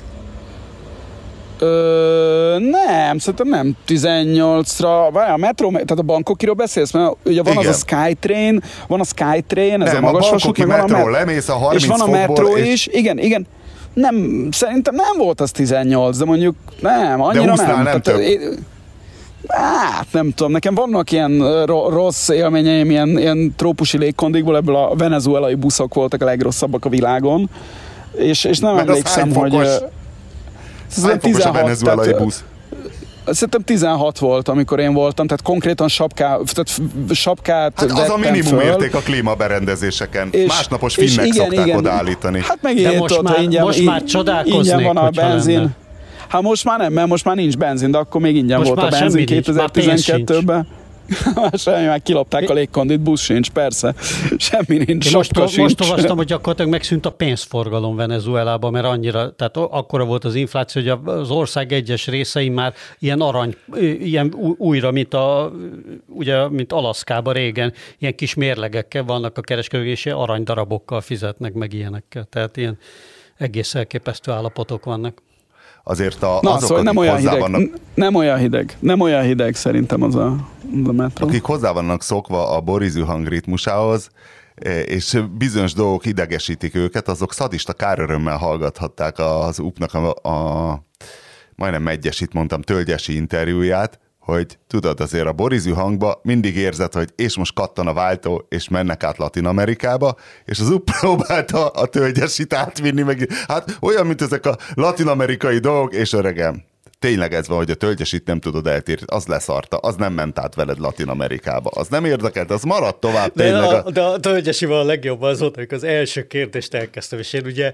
Ö, nem, szerintem nem 18-ra, vagy a metró, tehát a Bangkokiról beszélsz, mert ugye van Igen. az a Skytrain, van a Skytrain, ez nem, a magas vasút, meg metró, van a met- lemész a 30 És van a metró és... is, igen, igen. Nem, szerintem nem volt az 18, de mondjuk nem, annyira de nem. nem tehát, én, Hát nem tudom, nekem vannak ilyen rossz élményeim, ilyen, ilyen trópusi légkondikból, ebből a venezuelai buszok voltak a legrosszabbak a világon, és, és nem Mert emlékszem, hogy... Hány 16, a venezuelai tehát, busz? Szerintem 16 volt, amikor én voltam, tehát konkrétan sapká, tehát sapkát hát az a minimum föl. érték a klímaberendezéseken. És, Másnapos finnek igen, szokták igen. odaállítani. Hát meg De most, már, ingyen, most már csodálkoznék, ingyen van a benzin. Lenne. Hát most már nem, mert most már nincs benzin, de akkor még ingyen most volt a benzin 2012-ben. Semmi, már kilopták a légkondit, busz sincs, persze. Semmi nincs, most, sincs. most olvastam, hogy gyakorlatilag megszűnt a pénzforgalom Venezuelában, mert annyira, tehát akkora volt az infláció, hogy az ország egyes részei már ilyen arany, ilyen újra, mint a, ugye, mint Alaszkában régen, ilyen kis mérlegekkel vannak a kereskedők, és aranydarabokkal fizetnek meg ilyenekkel. Tehát ilyen egész elképesztő állapotok vannak azért a, Na, azok, szóval nem olyan hideg, vannak... Nem olyan hideg, nem olyan hideg szerintem az a, metró. Akik hozzá vannak szokva a borizű hang ritmusához, e, és bizonyos dolgok idegesítik őket, azok szadista kárörömmel hallgathatták az UP-nak a, a majdnem megyesit mondtam, tölgyesi interjúját, hogy tudod, azért a borizű hangba mindig érzed, hogy és most kattan a váltó, és mennek át Latin Amerikába, és az UP próbálta a tölgyesit átvinni, meg hát olyan, mint ezek a latin amerikai dolgok, és öregem, tényleg ez van, hogy a tölgyesit nem tudod eltérni, az leszarta, az nem ment át veled Latin Amerikába, az nem érdekelt, az maradt tovább de tényleg. A, de a tölgyesivel a legjobb az volt, amikor az első kérdést elkezdtem, és én ugye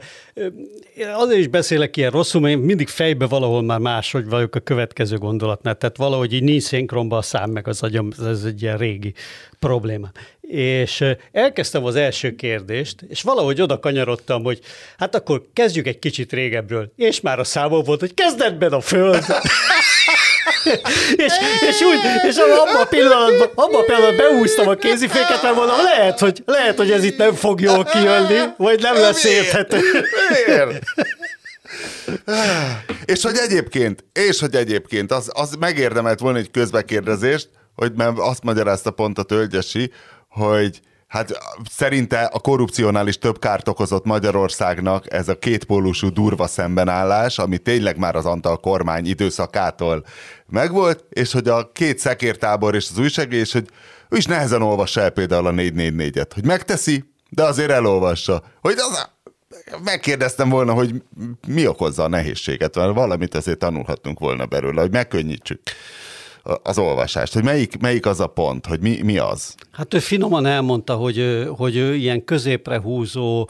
azért is beszélek ilyen rosszul, mert én mindig fejbe valahol már máshogy vagyok a következő gondolatnál, tehát valahogy így nincs szinkronba a szám meg az agyam, ez egy ilyen régi probléma és elkezdtem az első kérdést, és valahogy oda kanyarodtam, hogy hát akkor kezdjük egy kicsit régebről, és már a számom volt, hogy kezdetben a föld. és, és, úgy, és abban a pillanatban, abban a pillanatban beúztam a kéziféket, mert mondom, lehet hogy, lehet, hogy ez itt nem fog jól kijönni, vagy nem lesz érthető. Miért? és hogy egyébként, és hogy egyébként, az, az megérdemelt volna egy közbekérdezést, hogy mert azt magyarázta pont a tölgyesi, hogy Hát szerinte a korrupciónál is több kárt okozott Magyarországnak ez a kétpólusú durva szembenállás, ami tényleg már az Antal kormány időszakától megvolt, és hogy a két szekértábor és az újság, és hogy ő is nehezen olvassa el például a 444-et, hogy megteszi, de azért elolvassa. Hogy az, megkérdeztem volna, hogy mi okozza a nehézséget, mert valamit azért tanulhattunk volna belőle, hogy megkönnyítsük az olvasást, hogy melyik, melyik az a pont, hogy mi, mi az? Hát ő finoman elmondta, hogy, hogy ő ilyen középre húzó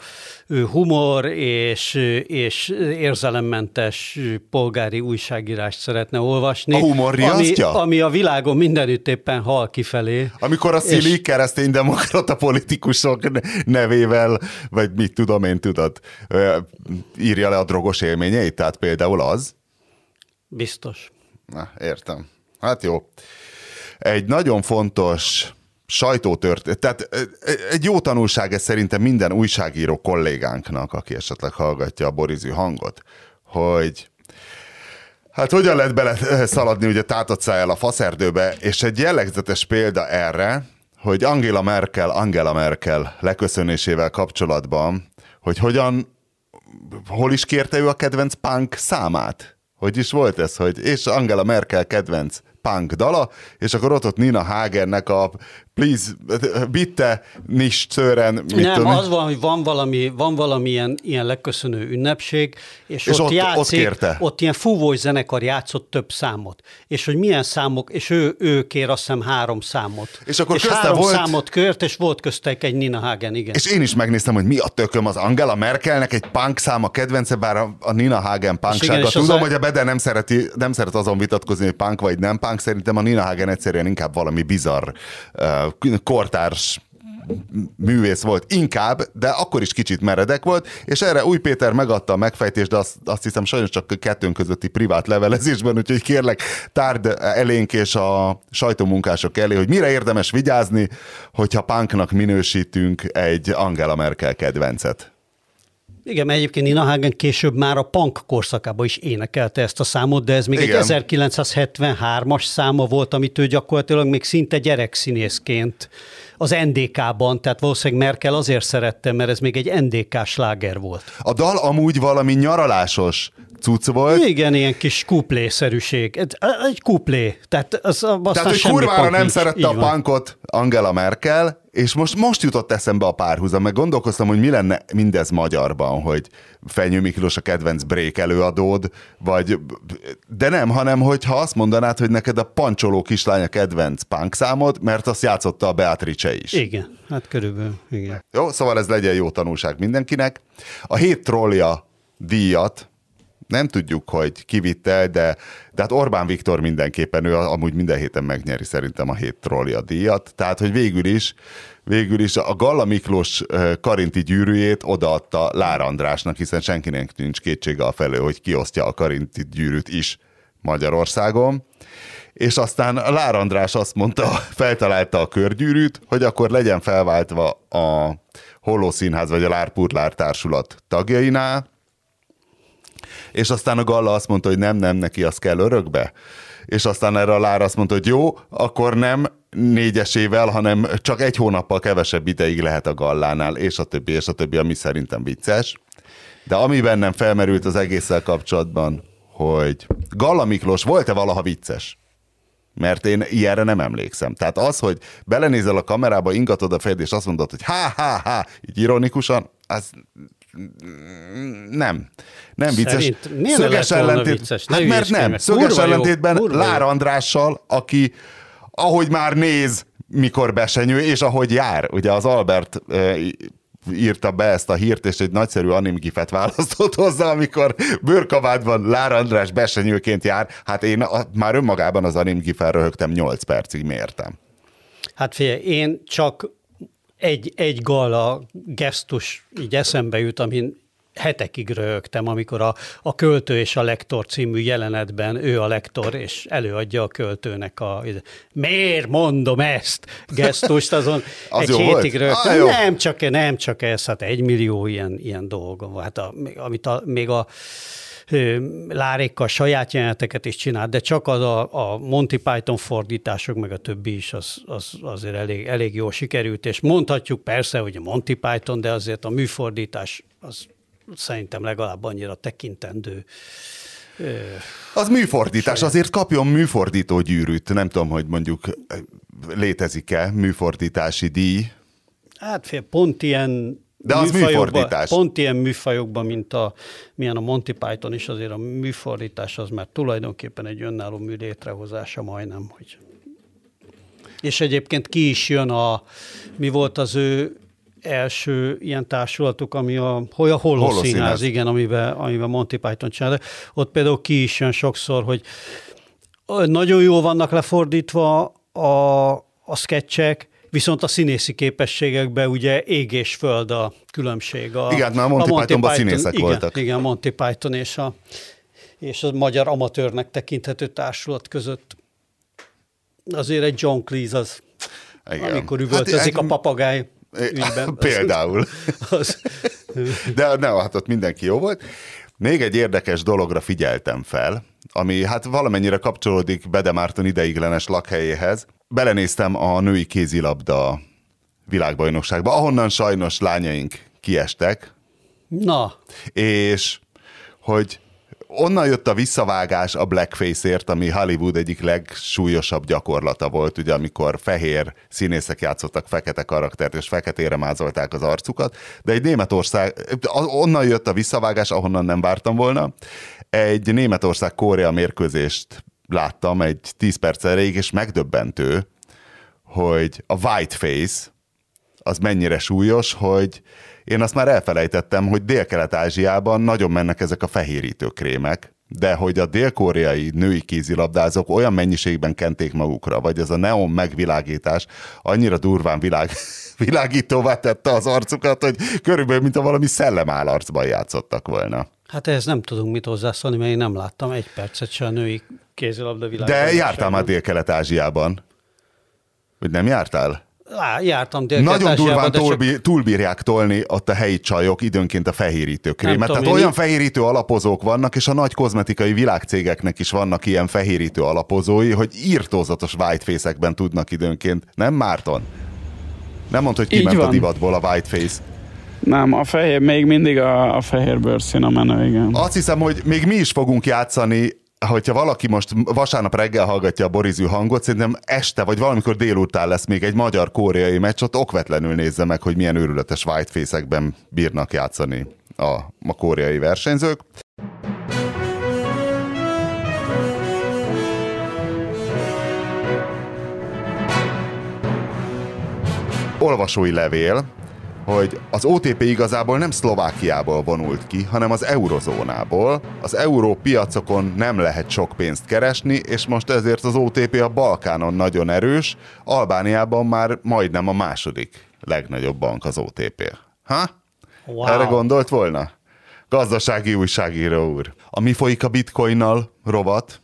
humor és, és érzelemmentes polgári újságírást szeretne olvasni. A humor ami, ami a világon mindenütt éppen hal kifelé. Amikor a szili és... kereszténydemokrata politikusok nevével, vagy mit tudom én, tudod, írja le a drogos élményeit, tehát például az? Biztos. Na, értem. Hát jó. Egy nagyon fontos sajtótört, tehát egy jó tanulság ez szerintem minden újságíró kollégánknak, aki esetleg hallgatja a borizű hangot, hogy Hát hogyan lehet bele szaladni ugye tátott szájjal a faszerdőbe, és egy jellegzetes példa erre, hogy Angela Merkel, Angela Merkel leköszönésével kapcsolatban, hogy hogyan, hol is kérte ő a kedvenc punk számát? Hogy is volt ez, hogy és Angela Merkel kedvenc punk dala, és akkor ott ott Nina Hagennek a please, bitte, nicht szőren. Nem, tudom, az van, hogy van valami, van valami ilyen, ilyen legköszönő ünnepség, és, és ott, ott, játszik, ott, kérte. ott ilyen fúvós zenekar játszott több számot, és hogy milyen számok, és ő, ő kér azt hiszem három számot. És akkor és három volt... számot kört, és volt köztek egy Nina Hagen, igen. És én is megnéztem, hogy mi a tököm az Angela Merkelnek egy punk száma kedvence, bár a, a Nina Hagen punksága. Tudom, a... hogy a Bede nem, szereti, nem szeret azon vitatkozni, hogy punk vagy nem punk, szerintem a Nina Hagen egyszerűen inkább valami bizarr uh, kortárs művész volt inkább, de akkor is kicsit meredek volt, és erre Új Péter megadta a megfejtést, de azt, azt hiszem sajnos csak kettőnk közötti privát levelezésben, úgyhogy kérlek tárd elénk és a sajtómunkások elé, hogy mire érdemes vigyázni, hogyha punknak minősítünk egy Angela Merkel kedvencet. Igen, mert egyébként Nina Hagen később már a punk korszakában is énekelte ezt a számot, de ez még Igen. egy 1973-as száma volt, amit ő gyakorlatilag még szinte gyerekszínészként az NDK-ban, tehát valószínűleg Merkel azért szerette, mert ez még egy NDK sláger volt. A dal amúgy valami nyaralásos cucc volt. Igen, ilyen kis kuplészerűség. Egy, kuplé. Tehát, az, Tehát hogy kurvára nem nincs. szerette Így a punkot Angela Merkel, és most, most jutott eszembe a párhuzam, meg gondolkoztam, hogy mi lenne mindez magyarban, hogy Fenyő Miklós a kedvenc break előadód, vagy, de nem, hanem hogyha azt mondanád, hogy neked a pancsoló kislánya kedvenc punk számod, mert azt játszotta a Beatrice is. Igen, hát körülbelül, igen. Jó, szóval ez legyen jó tanulság mindenkinek. A hét trollja díjat nem tudjuk, hogy kivitte, de, de hát Orbán Viktor mindenképpen, ő amúgy minden héten megnyeri szerintem a hét trollja díjat, tehát hogy végül is végül is a Galla Miklós karinti gyűrűjét odaadta Lár Andrásnak, hiszen senkinek nincs kétsége a felő, hogy kiosztja a karinti gyűrűt is Magyarországon. És aztán Lár András azt mondta, feltalálta a körgyűrűt, hogy akkor legyen felváltva a Holló Színház vagy a Lárpurlár társulat tagjainál, és aztán a Galla azt mondta, hogy nem, nem, neki az kell örökbe. És aztán erre a Lár azt mondta, hogy jó, akkor nem négyesével, hanem csak egy hónappal kevesebb ideig lehet a Gallánál, és a többi, és a többi, ami szerintem vicces. De ami bennem felmerült az egésszel kapcsolatban, hogy Galla Miklós volt-e valaha vicces? Mert én ilyenre nem emlékszem. Tehát az, hogy belenézel a kamerába, ingatod a fejed, és azt mondod, hogy ha-ha-ha, így ironikusan, az nem. Nem vicces. Szerint, Szöges ellentét. Vicces? Hát mert nem. Szöges ellentétben Lár Andrással, aki ahogy már néz, mikor besenyő, és ahogy jár. Ugye az Albert írta be ezt a hírt, és egy nagyszerű animgifet választott hozzá, amikor bőrkabátban Lár András besenyőként jár. Hát én a, már önmagában az animgifen röhögtem 8 percig, mértem. Hát figyelj, én csak egy, egy gala gesztus így eszembe jut, amin hetekig röhögtem, amikor a, a Költő és a Lektor című jelenetben ő a lektor, és előadja a költőnek a miért mondom ezt gesztust, azon Az egy hétig röhögtem. Ah, nem, csak, nem csak ez, hát egy millió ilyen, ilyen dolgom. Hát a, amit a, még a Lárékkal saját jeleneteket is csinált, de csak az a, a Monty Python fordítások, meg a többi is az, az azért elég, elég jól sikerült, és mondhatjuk persze, hogy a Monty Python, de azért a műfordítás az szerintem legalább annyira tekintendő. Az műfordítás, saját. azért kapjon műfordító gyűrűt. Nem tudom, hogy mondjuk létezik-e műfordítási díj. Hát fél, pont ilyen de az műfordítás. Pont ilyen műfajokban, mint a, milyen a Monty Python is, azért a műfordítás az már tulajdonképpen egy önálló mű létrehozása majdnem. Hogy... És egyébként ki is jön a, mi volt az ő első ilyen társulatuk, ami a, hogy a Holoszínház, igen, amiben, amiben Monty Python csinál. Ott például ki is jön sokszor, hogy nagyon jól vannak lefordítva a, a sketchek, viszont a színészi képességekben ugye ég és föld a különbség. A, igen, már Monty, a Monty Pythonban Python, színészek igen, voltak. Igen, Monty Python és a, és a magyar amatőrnek tekinthető társulat között. Azért egy John Cleese az, igen. amikor üvöltözik hát, a papagáj ügyben. Például. Az, De nem, hát ott mindenki jó volt. Még egy érdekes dologra figyeltem fel, ami hát valamennyire kapcsolódik Bede Márton ideiglenes lakhelyéhez. Belenéztem a női kézilabda világbajnokságba, ahonnan sajnos lányaink kiestek. Na. És hogy onnan jött a visszavágás a blackface-ért, ami Hollywood egyik legsúlyosabb gyakorlata volt, ugye amikor fehér színészek játszottak fekete karaktert, és feketére mázolták az arcukat, de egy Németország, onnan jött a visszavágás, ahonnan nem vártam volna. Egy Németország-Korea mérkőzést láttam egy 10 perc erejéig, és megdöbbentő, hogy a whiteface az mennyire súlyos, hogy én azt már elfelejtettem, hogy Dél-Kelet-Ázsiában nagyon mennek ezek a fehérítő krémek, de hogy a dél-koreai női kézilabdázók olyan mennyiségben kenték magukra, vagy ez a neon megvilágítás annyira durván világ, világítóvá tette az arcukat, hogy körülbelül, mint a valami szellemállarcban játszottak volna. Hát ehhez nem tudunk mit hozzászólni, mert én nem láttam egy percet se a női kézilabda világban. De jártál már Dél-Kelet-Ázsiában? Vagy nem jártál? Lá, jártam Nagyon durván túlbí, csak... túlbírják tolni ott a helyi csajok időnként a fehérítő krémet. Tehát olyan én... fehérítő alapozók vannak, és a nagy kozmetikai világcégeknek is vannak ilyen fehérítő alapozói, hogy írtózatos whiteface-ekben tudnak időnként. Nem, Márton? Nem mondd, hogy kiment a divatból a whiteface. Nem, a fehér, még mindig a, a fehér bőrszín a menő, igen. Azt hiszem, hogy még mi is fogunk játszani hogyha valaki most vasárnap reggel hallgatja a borizű hangot, szerintem este vagy valamikor délután lesz még egy magyar-koreai meccs, ott okvetlenül nézze meg, hogy milyen őrületes whiteface-ekben bírnak játszani a, a koreai versenyzők. Olvasói levél, hogy az OTP igazából nem Szlovákiából vonult ki, hanem az eurozónából. Az euró piacokon nem lehet sok pénzt keresni, és most ezért az OTP a Balkánon nagyon erős, Albániában már majdnem a második legnagyobb bank az OTP. Ha? Wow. Erre gondolt volna? Gazdasági újságíró úr. A mi folyik a bitcoinnal rovat?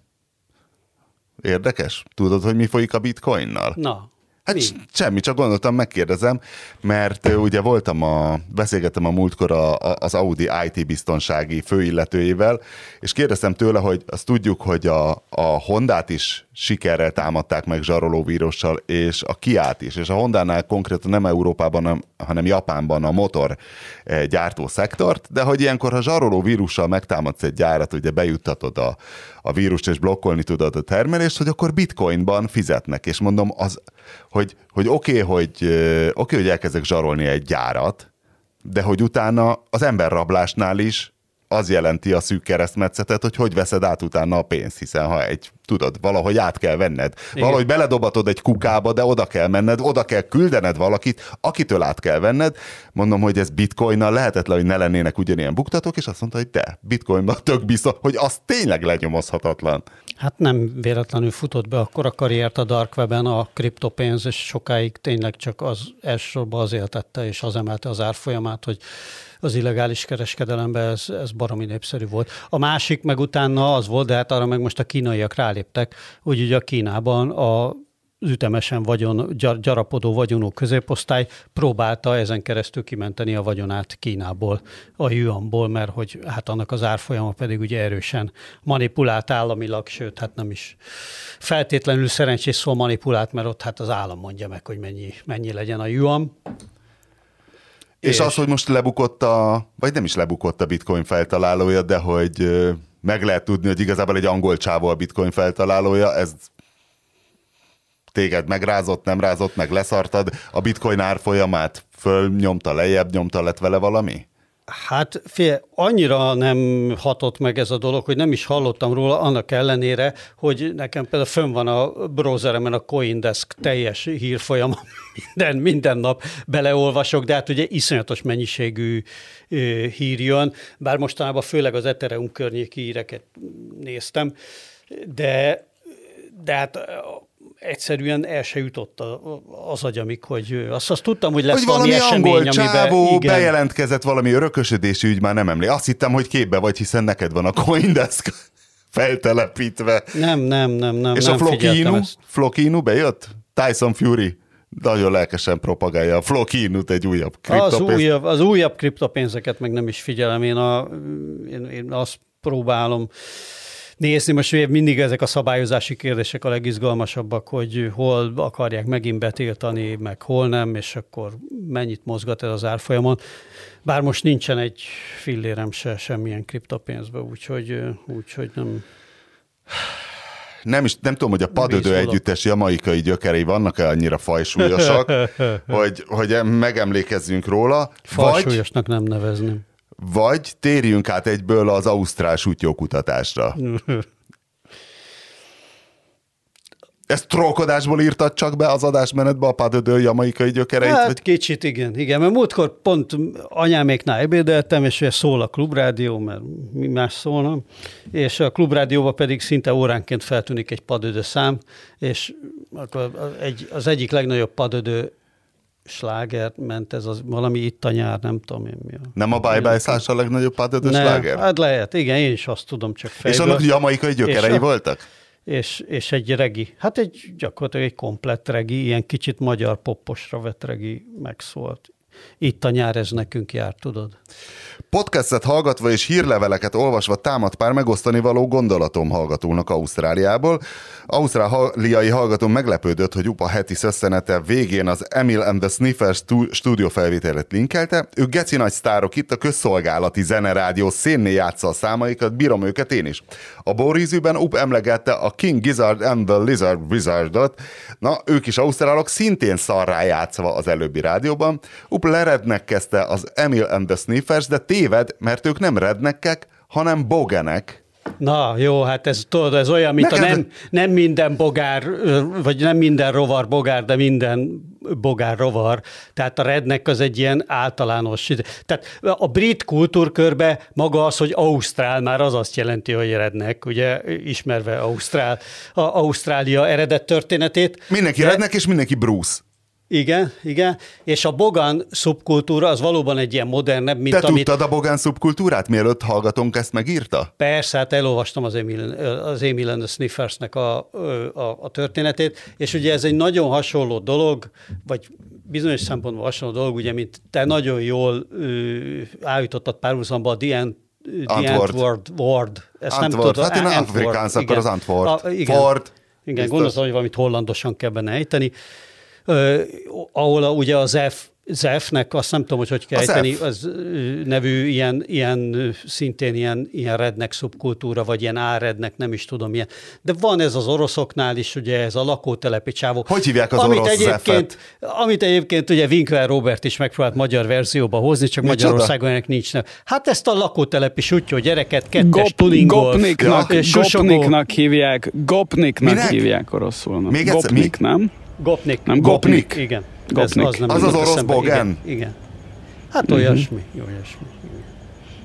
Érdekes? Tudod, hogy mi folyik a bitcoinnal? Na, Hát Mi? semmi, csak gondoltam, megkérdezem, mert ugye voltam a, beszélgettem a múltkor a, a, az Audi IT biztonsági főilletőjével, és kérdeztem tőle, hogy azt tudjuk, hogy a, a Hondát is sikerrel támadták meg zsarolóvírussal, és a Kiát is, és a Hondánál konkrétan nem Európában, hanem Japánban a motor eh, gyártó szektort, de hogy ilyenkor, ha zsarolóvírussal megtámadsz egy gyárat, ugye bejuttatod a, a vírust, és blokkolni tudod a termelést, hogy akkor bitcoinban fizetnek, és mondom, az, hogy, hogy oké, okay, hogy, okay, hogy elkezdek zsarolni egy gyárat, de hogy utána az emberrablásnál is az jelenti a szűk keresztmetszetet, hogy hogy veszed át utána a pénzt, hiszen ha egy, tudod, valahogy át kell venned, Igen. valahogy beledobatod egy kukába, de oda kell menned, oda kell küldened valakit, akitől át kell venned. Mondom, hogy ez bitcoinnal lehetetlen, hogy ne lennének ugyanilyen buktatók, és azt mondta, hogy de, bitcoinban tök biztos, hogy az tényleg lenyomozhatatlan. Hát nem véletlenül futott be akkor a karriert a Dark Web-en a kriptopénz, és sokáig tényleg csak az elsősorban az éltette, és az emelte az árfolyamát, hogy az illegális kereskedelemben ez, ez baromi népszerű volt. A másik meg utána az volt, de hát arra meg most a kínaiak ráléptek, hogy ugye a Kínában a ütemesen vagyon, gyarapodó vagyonú középosztály próbálta ezen keresztül kimenteni a vagyonát Kínából, a yuanból, mert hogy hát annak az árfolyama pedig ugye erősen manipulált államilag, sőt, hát nem is feltétlenül szerencsés szó manipulált, mert ott hát az állam mondja meg, hogy mennyi, mennyi legyen a yuan. És, és az, hogy most lebukott a, vagy nem is lebukott a bitcoin feltalálója, de hogy meg lehet tudni, hogy igazából egy angol csávó a bitcoin feltalálója, ez téged megrázott, nem rázott, meg leszartad, a bitcoin árfolyamát fölnyomta, lejjebb nyomta, lett vele valami? Hát fél, annyira nem hatott meg ez a dolog, hogy nem is hallottam róla, annak ellenére, hogy nekem például fönn van a browseremen a Coindesk teljes hírfolyama, minden, minden nap beleolvasok, de hát ugye iszonyatos mennyiségű hír jön, bár mostanában főleg az Ethereum környéki híreket néztem, de de hát egyszerűen el se jutott az agyamik, hogy azt, azt tudtam, hogy lesz hogy valami, valami esemény, angol csávó amiben, igen. bejelentkezett valami örökösödési ügy, már nem emlékszem. Azt hittem, hogy képbe vagy, hiszen neked van a Coindesk feltelepítve. Nem, nem, nem, nem. És nem a Flokinu? Flokinu bejött? Tyson Fury nagyon lelkesen propagálja a Flokinut egy újabb kriptopénz. Az újabb, az újabb kriptopénzeket meg nem is figyelem. Én, a, én, én azt próbálom nézni. Most mindig ezek a szabályozási kérdések a legizgalmasabbak, hogy hol akarják megint betiltani, meg hol nem, és akkor mennyit mozgat ez az árfolyamon. Bár most nincsen egy fillérem se semmilyen kriptopénzbe, úgyhogy, úgyhogy nem nem, is, nem tudom, hogy a padödő együttes jamaikai gyökerei vannak-e annyira fajsúlyosak, hogy, hogy megemlékezzünk róla. Fajsúlyosnak vagy, nem nevezném. Vagy térjünk át egyből az ausztrál sutyókutatásra. Ezt trollkodásból írtad csak be az adásmenetbe a padödő jamaikai gyökereit? Hát vagy? kicsit igen, igen, mert múltkor pont anyáméknál ebédeltem, és szól a klubrádió, mert mi más szólna, és a klubrádióban pedig szinte óránként feltűnik egy padödő szám, és akkor egy, az egyik legnagyobb padödő sláger ment, ez az valami itt a nyár, nem tudom én mi. A, nem a Bye Bye Száss a legnagyobb padödő sláger? Hát lehet, igen, én is azt tudom csak fejből. És annak jamaikai gyökerei és voltak? És, és egy regi, hát egy gyakorlatilag egy komplett regi, ilyen kicsit magyar popposra vett regi megszólt. Itt a nyár ez nekünk jár, tudod. Podcastet hallgatva és hírleveleket olvasva támad pár megosztani való gondolatom hallgatónak Ausztráliából. Ausztráliai hallgató meglepődött, hogy UPA heti szösszenete végén az Emil and the Sniffers stúdió felvételet linkelte. Ők geci nagy sztárok itt a közszolgálati zenerádió szénné játsza a számaikat, bírom őket én is. A Borizűben UP emlegette a King Gizzard and the Lizard Wizardot. Na, ők is ausztrálok, szintén szarrá játszva az előbbi rádióban. UP lerednek kezdte az Emil and the Sniffers, de téved, mert ők nem rednekkek, hanem bogenek. Na, jó, hát ez, tudod, ez olyan, mint Neked... a nem, nem minden bogár, vagy nem minden rovar bogár, de minden bogár rovar. Tehát a rednek az egy ilyen általános. Tehát a brit kultúrkörbe maga az, hogy Ausztrál, már az azt jelenti, hogy rednek, ugye, ismerve Ausztrál, a Ausztrália eredet történetét. Mindenki de... rednek, és mindenki Bruce. Igen, igen, és a Bogan szubkultúra az valóban egy ilyen modernebb, mint Te amit... tudtad a Bogan szubkultúrát, mielőtt hallgatónk ezt megírta? Persze, hát elolvastam az Emil, az Emil and the Sniffersnek a, a, a történetét, és ugye ez egy nagyon hasonló dolog, vagy bizonyos szempontból hasonló dolog, ugye, mint te nagyon jól állítottad párhuzamba a The Antwoord. Antwoord Ward. Ezt Antwoord. nem tudod. Hát én afrikánsz, akkor az Antwoord. A, igen. Ford. Igen, gondoltam, hogy valamit hollandosan kell benne ejteni ahol a, ugye az F Zef-nek, azt nem tudom, hogy hogy kell ejteni, az nevű ilyen, ilyen, szintén ilyen, ilyen rednek szubkultúra, vagy ilyen árednek, nem is tudom ilyen. De van ez az oroszoknál is, ugye ez a lakótelepi csávó. Hogy hívják az amit orosz egyébként, Amit egyébként ugye Winkler Robert is megpróbált magyar verzióba hozni, csak Mi Magyarországon ennek nincs nev. Hát ezt a lakótelepi sutyó gyereket, kettes Gop, tuningol. Gopniknak, Gopniknak hívják, Gopniknak Minek? hívják oroszul. Még egyszer, Gopnik, mi? nem? Gopnik. Nem, Gopnik. Igen. Gopnik. Ez az, nem az, az orosz bogen? Igen. igen. Hát uh-huh. olyasmi, olyasmi.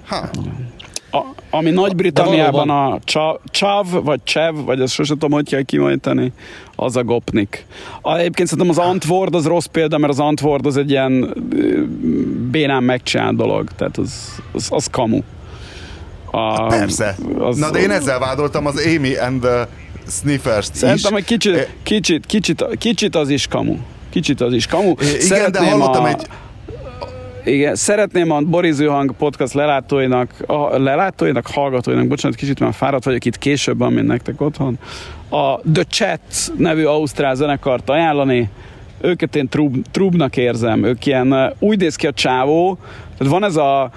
Ha. A, ami Nagy-Britanniában a csav, vagy csev, vagy ezt sosem tudom, hogy kell kimondani, az a gopnik. A, egyébként szerintem az Antword az rossz példa, mert az Antword az egy ilyen bénán megcsinált dolog, tehát az, az, az kamu. A, Persze. Az, Na de én ezzel vádoltam az Amy and the sniffers Szerintem is. egy kicsit, kicsit, kicsit, kicsit az is kamu. Kicsit az is kamu. Igen, Szeretném de hallottam a... egy... Igen, szeretném a Boris Hang podcast lelátóinak, a lelátóinak, hallgatóinak, bocsánat, kicsit már fáradt vagyok, itt később mint nektek otthon, a The Chat nevű ausztrál zenekart ajánlani. Őket én trub, trubnak érzem. Ők ilyen, úgy néz ki a csávó, tehát van ez a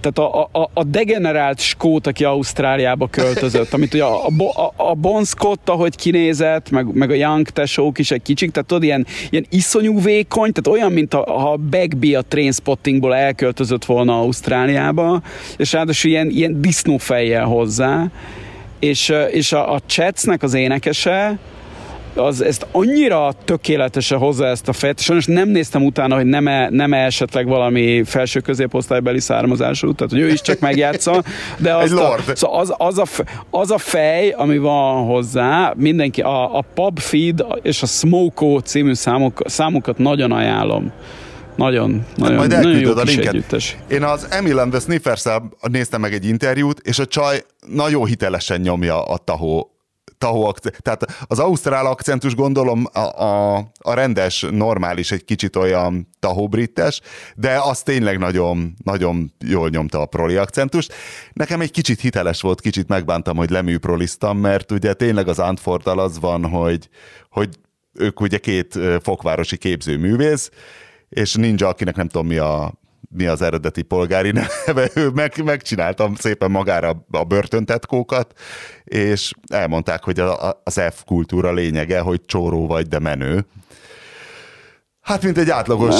tehát a, a, a degenerált skót, aki Ausztráliába költözött, amit ugye a, a, a Bon Scott, ahogy kinézett, meg, meg a Young tesók is egy kicsik, tehát tudod, ilyen, ilyen iszonyú vékony, tehát olyan, mint a, ha Bagby a Trainspottingból elköltözött volna Ausztráliába, és ráadásul ilyen, ilyen disznófejjel hozzá, és, és a, a Chetsnek az énekese, az ezt annyira tökéletesen hozza ezt a fejet, sajnos nem néztem utána, hogy nem-e, nem -e esetleg valami felső középosztálybeli származású, tehát hogy ő is csak megjátsza, de az, a, szóval az, az, a, az a fej, ami van hozzá, mindenki, a, a Pub Feed és a Smoko című számok, számokat nagyon ajánlom. Nagyon, nagyon, Majd nagyon jó a linket. együttes. Én az Emil and the sniffers néztem meg egy interjút, és a csaj nagyon hitelesen nyomja a tahó tahó akcentus. Tehát az ausztrál akcentus gondolom a, a, a rendes, normális, egy kicsit olyan tahó-brittes, de az tényleg nagyon, nagyon jól nyomta a proli akcentust. Nekem egy kicsit hiteles volt, kicsit megbántam, hogy leműproliztam, mert ugye tényleg az Antforddal az van, hogy, hogy ők ugye két fokvárosi képzőművész, és ninja, akinek nem tudom mi a mi az eredeti polgári neve, ő meg, megcsináltam szépen magára a börtöntetkókat, és elmondták, hogy az F kultúra lényege, hogy csóró vagy, de menő. Hát, mint egy átlagos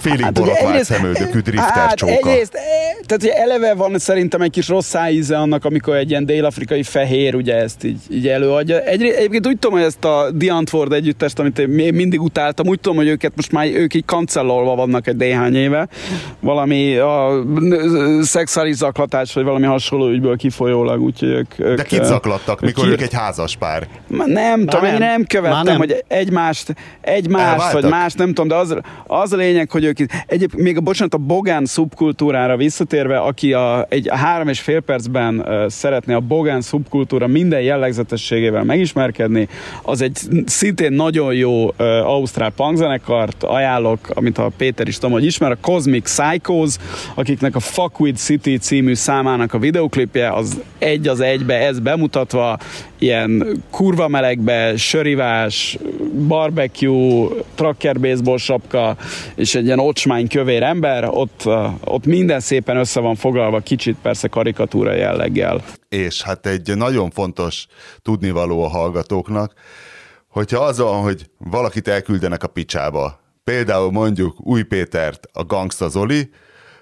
félig hát, borotvált szemöldökű drifter hát, csóka. Egyrészt, e, tehát ugye eleve van szerintem egy kis rossz íze annak, amikor egy ilyen dél-afrikai fehér ugye ezt így, így előadja. Egy, egyébként úgy tudom, hogy ezt a The Antwoord együttest, amit én mindig utáltam, úgy tudom, hogy őket most már ők így kancellolva vannak egy néhány éve. Valami a szexuális zaklatás, vagy valami hasonló ügyből kifolyólag, úgyhogy ők, ők De kit zaklattak, mikor ők, ők egy házas pár? Nem, nem tudom, én nem követtem, nem. hogy egymást, egymást vagy más nem tudom, de az, az a lényeg, hogy ők egyéb, még a bocsánat, a Bogán szubkultúrára visszatérve, aki a, egy három és fél percben uh, szeretné a Bogán szubkultúra minden jellegzetességével megismerkedni, az egy szintén nagyon jó uh, ausztrál punkzenekart ajánlok, amit a Péter is tudom, hogy ismer, a Cosmic Psychos, akiknek a Fuck With City című számának a videoklipje, az egy az egybe ez bemutatva, ilyen kurva melegbe, sörivás, barbecue, tracker baseball sapka, és egy ilyen ocsmány kövér ember, ott, ott minden szépen össze van foglalva, kicsit persze karikatúra jelleggel. És hát egy nagyon fontos tudnivaló a hallgatóknak, hogyha az van, hogy valakit elküldenek a picsába, például mondjuk Új Pétert, a Gangsta Zoli,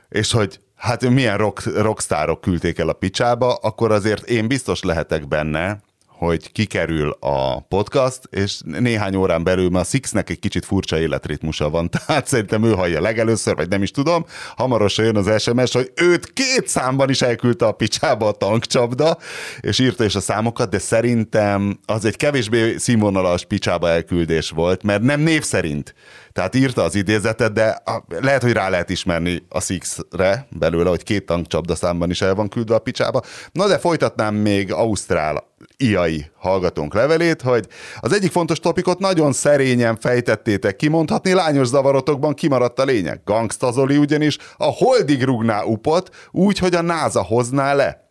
és hogy hát milyen rock, rockstárok küldték el a picsába, akkor azért én biztos lehetek benne, hogy kikerül a podcast, és néhány órán belül már a Sixnek egy kicsit furcsa életritmusa van, tehát szerintem ő hallja legelőször, vagy nem is tudom, hamarosan jön az SMS, hogy őt két számban is elküldte a picsába a tankcsapda, és írta is a számokat, de szerintem az egy kevésbé színvonalas picsába elküldés volt, mert nem név szerint tehát írta az idézetet, de lehet, hogy rá lehet ismerni a Six-re belőle, hogy két tankcsapda számban is el van küldve a picsába. Na de folytatnám még Ausztrál iai hallgatónk levelét, hogy az egyik fontos topikot nagyon szerényen fejtettétek kimondhatni, lányos zavarotokban kimaradt a lényeg. Gangstazoli ugyanis a holdig rugná upot, úgy, hogy a náza hozná le.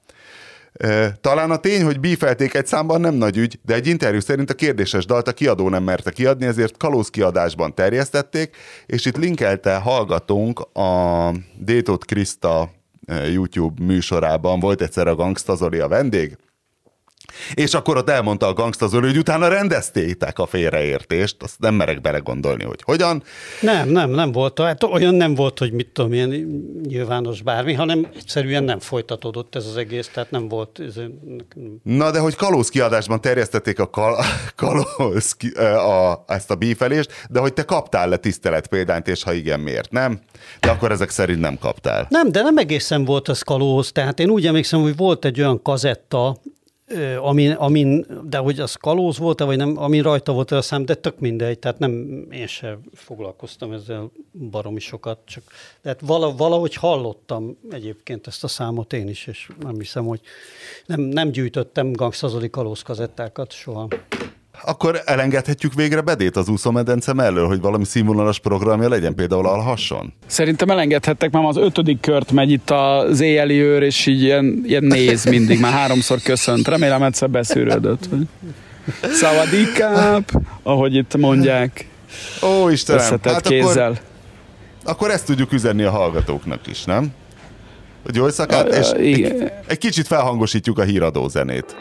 Talán a tény, hogy bífelték egy számban nem nagy ügy, de egy interjú szerint a kérdéses dalt a kiadó nem merte kiadni, ezért kalóz kiadásban terjesztették, és itt linkelte hallgatónk a Détot Krista YouTube műsorában, volt egyszer a Gangsta Zoli a vendég, és akkor ott elmondta a Gangsta Zoli, hogy utána rendeztétek a félreértést, azt nem merek belegondolni, hogy hogyan. Nem, nem, nem volt. Hát olyan nem volt, hogy mit tudom, ilyen nyilvános bármi, hanem egyszerűen nem folytatódott ez az egész, tehát nem volt. Ez... Na, de hogy kalóz kiadásban terjesztették a kal- kalóz ki, a, ezt a bífelést, de hogy te kaptál le tisztelet példányt, és ha igen, miért nem? De akkor ezek szerint nem kaptál. Nem, de nem egészen volt az kalóz, tehát én úgy emlékszem, hogy volt egy olyan kazetta, amin, amin de hogy az kalóz volt-e, vagy nem, ami rajta volt a szám, de tök mindegy, tehát nem, én sem foglalkoztam ezzel baromi sokat, csak tehát vala, valahogy hallottam egyébként ezt a számot én is, és nem hiszem, hogy nem, nem gyűjtöttem gangszazoli kalóz kazettákat soha. Akkor elengedhetjük végre bedét az úszómedence mellől, hogy valami színvonalas programja legyen, például alhasson? Szerintem elengedhettek, mert az ötödik kört megy itt az éjjeli őr, és így ilyen, ilyen néz mindig, már háromszor köszönt. Remélem egyszer beszűrődött. Szavadikáp, ahogy itt mondják. Ó, Istenem! Összetett hát kézzel. Akkor, akkor ezt tudjuk üzenni a hallgatóknak is, nem? Hogy jó szakát, és egy, egy kicsit felhangosítjuk a híradó zenét.